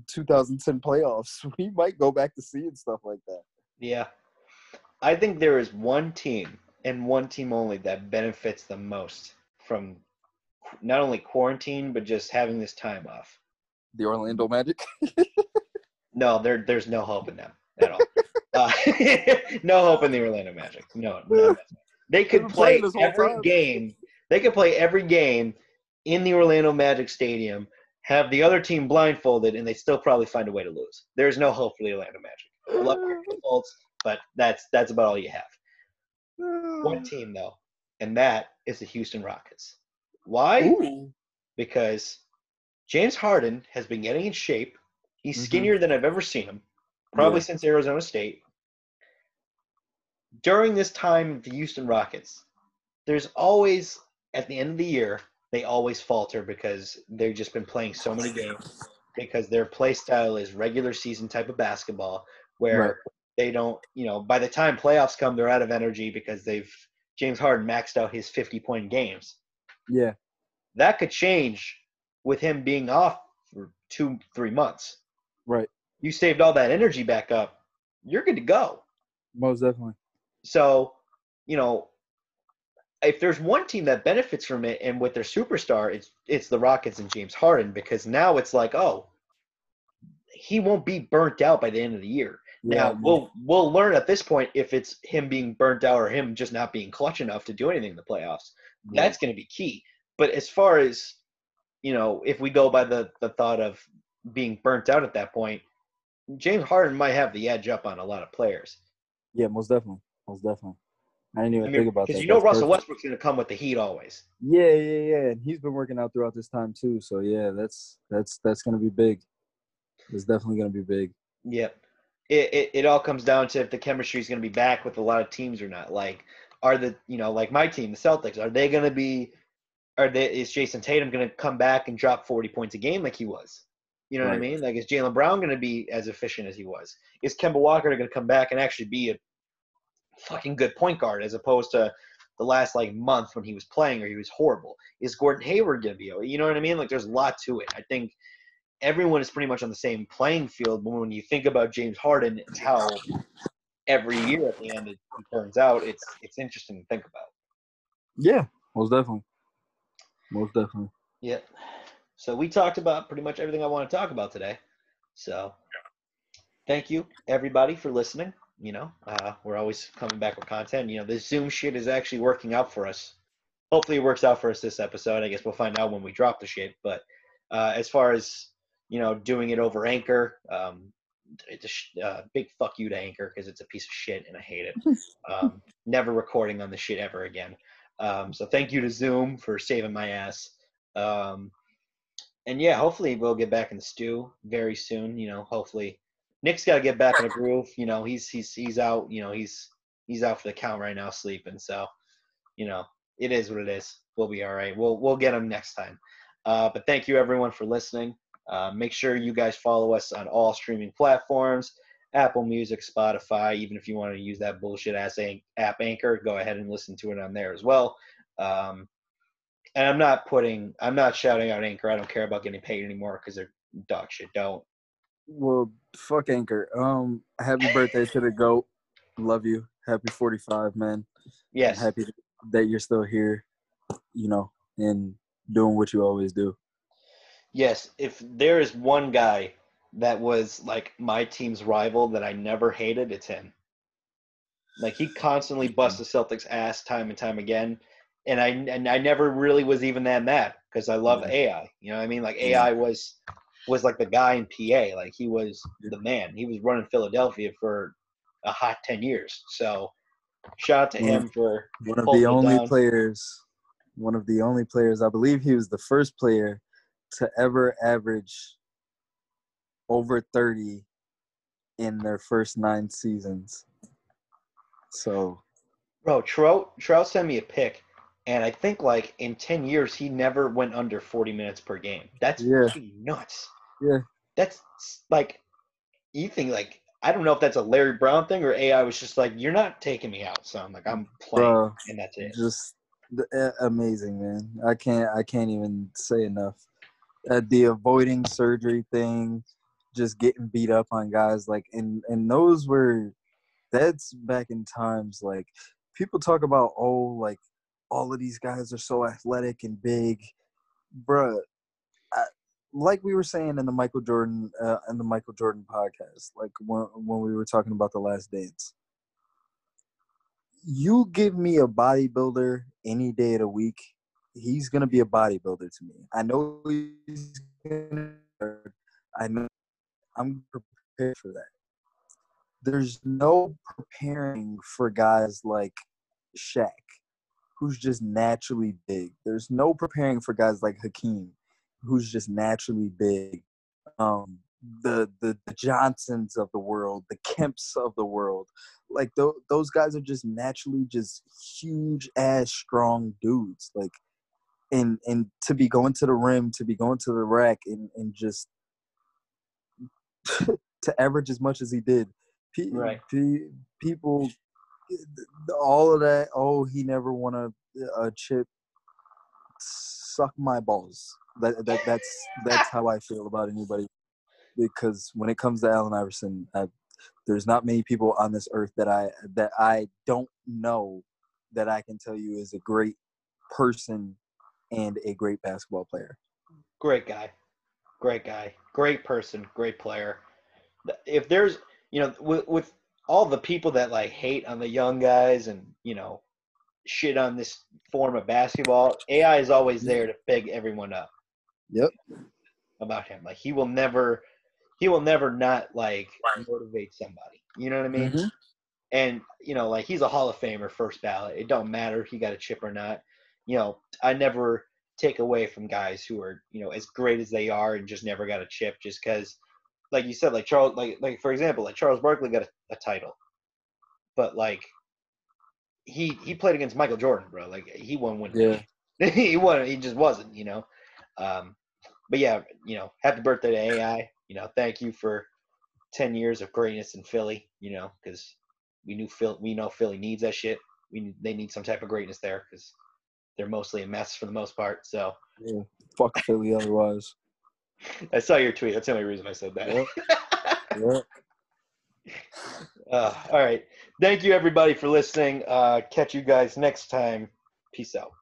2010 playoffs. [LAUGHS] We might go back to seeing stuff like that. Yeah. I think there is one team and one team only that benefits the most from not only quarantine but just having this time off. The Orlando Magic. [LAUGHS] No, there there's no hope in them at all. [LAUGHS] uh, no hope in the Orlando Magic. No, no. They could play playing this whole every game. They could play every game in the Orlando Magic Stadium, have the other team blindfolded, and they still probably find a way to lose. There's no hope for the Orlando Magic. I love Markelle [SIGHS] Fultz, but that's that's about all you have. One [SIGHS] team though, and that is the Houston Rockets. Why? Ooh. Because James Harden has been getting in shape. He's Mhm. skinnier than I've ever seen him, probably Yeah. since Arizona State. During this time the Houston Rockets, there's always at the end of the year they always falter because they've just been playing so many games because their play style is regular season type of basketball where Right. they don't, you know, by the time playoffs come, they're out of energy because they've James Harden maxed out his 50 point games. Yeah. That could change with him being off for two, three months. Right. You saved all that energy back up, you're good to go. Most definitely. So, you know, if there's one team that benefits from it and with their superstar, it's it's the Rockets and James Harden because now it's like, oh, he won't be burnt out by the end of the year. Now we'll we'll learn at this point if it's him being burnt out or him just not being clutch enough to do anything in the playoffs. yeah. That's going to be key. But as far as you know, if we go by the the thought of being burnt out at that point, James Harden might have the edge up on a lot of players. yeah, most definitely. Most definitely. I didn't even I think mean, about that. because you know That's Russell perfect. Westbrook's going to come with the heat always. Yeah, yeah, yeah. And he's been working out throughout this time too. So yeah, that's that's that's gonna be big. It's definitely gonna be big. Yep. It, it it all comes down to if the chemistry is going to be back with a lot of teams or not. Like, are the you know like my team, the Celtics, are they going to be? Are they? Is Jayson Tatum going to come back and drop forty points a game like he was? You know what I mean? Like, is Jaylen Brown going to be as efficient as he was? Is Kemba Walker going to come back and actually be a fucking good point guard as opposed to the last like month when he was playing or he was horrible? Is Gordon Hayward going to be? You know what I mean? Like, there's a lot to it. I think everyone is pretty much on the same playing field. But when you think about James Harden and how every year at the end it turns out, it's it's interesting to think about. Yeah, most definitely. Most definitely. Yeah. So we talked about pretty much everything I want to talk about today. So thank you everybody for listening. You know, uh, we're always coming back with content. You know, this Zoom shit is actually working out for us. Hopefully, it works out for us this episode. I guess we'll find out when we drop the shit. But uh, as far as you know, doing it over Anchor, um, it's a sh- uh, big fuck you to Anchor because it's a piece of shit and I hate it. [LAUGHS] Um, never recording on the shit ever again. Um, so thank you to Zoom for saving my ass. Um, and yeah, hopefully we'll get back in the stew very soon. You know, hopefully Nick's got to get back in the groove. You know, he's he's he's out. You know, he's he's out for the count right now, sleeping. So, you know, it is what it is. We'll be all right. We'll we'll get him next time. Uh, but thank you everyone for listening. Uh, make sure you guys follow us on all streaming platforms. Apple Music, Spotify, even if you want to use that bullshit ass app Anchor, go ahead and listen to it on there as well. Um, and I'm not putting, I'm not shouting out Anchor. I don't care about getting paid anymore because they're dog shit. Don't. Well, fuck Anchor. Um, happy birthday to the goat. Love you. Happy 45, man. Yes. Happy that you're still here. You know, and doing what you always do. Yes. If there is one guy that was like my team's rival that I never hated, it's him. Like he constantly busts the Celtics ass time and time again. And I and I never really was even that mad because I love Yeah. AI. You know what I mean? Like. AI was was like the guy in PA. Like he was the man. He was running Philadelphia for a hot ten years. So shout out to him for One of the only down. players, one of the only players, I believe he was the first player to ever average over 30 in their first nine seasons. So, bro. Trout Trout sent me a pic, and I think like in ten years he never went under forty minutes per game. That's Yeah. nuts. Yeah. That's like you think like I don't know if that's a Larry Brown thing or AI was just like you're not taking me out, son. Like I'm playing, bro, and that's it. just the, uh, amazing, man. I can't, I can't even say enough. Uh, the avoiding surgery thing, just getting beat up on guys like, and and those were, that's back in times like people talk about oh like all of these guys are so athletic and big, bruh. Like we were saying in the Michael Jordan uh, in the Michael Jordan podcast, like when when we were talking about the Last Dance you give me a bodybuilder any day of the week, he's gonna be a bodybuilder to me. I know he's gonna. I know I'm prepared for that. There's no preparing for guys like Shaq, who's just naturally big. There's no preparing for guys like Hakeem, who's just naturally big. Um, the, the the Johnsons of the world, the Kemps of the world, like th- those guys are just naturally just huge ass strong dudes. Like, and and to be going to the rim, to be going to the rack, and and just [LAUGHS] to average as much as he did. Pe- Right. pe- people, all of that. Oh, he never won a a chip. Suck my balls. That, that that's that's how I feel about anybody. Because when it comes to Allen Iverson, I, there's not many people on this earth that I that I don't know that I can tell you is a great person and a great basketball player. Great guy, great guy, great person, great player. If there's, you know, with, with all the people that like hate on the young guys and you know, shit on this form of basketball, AI is always there to big everyone up. Yep. About him, like he will never, he will never not like motivate somebody. You know what I mean? Mhm. and you know like he's a hall of famer first ballot it don't matter if he got a chip or not you know i never take away from guys who are you know as great as they are and just never got a chip just because like you said like charles like like for example like charles barkley got a, a title but like he he played against michael jordan bro like he won win Yeah. [LAUGHS] he won he just wasn't you know um but yeah you know happy birthday to ai you know thank you for 10 years of greatness in philly you know because we knew Phil, we know Philly needs that shit. We they need some type of greatness there because they're mostly a mess for the most part. So Yeah. Fuck Philly otherwise. [LAUGHS] I saw your tweet. That's the only reason I said that. Yep. [LAUGHS] Yeah. Uh, all right. Thank you everybody for listening. Uh, catch you guys next time. Peace out.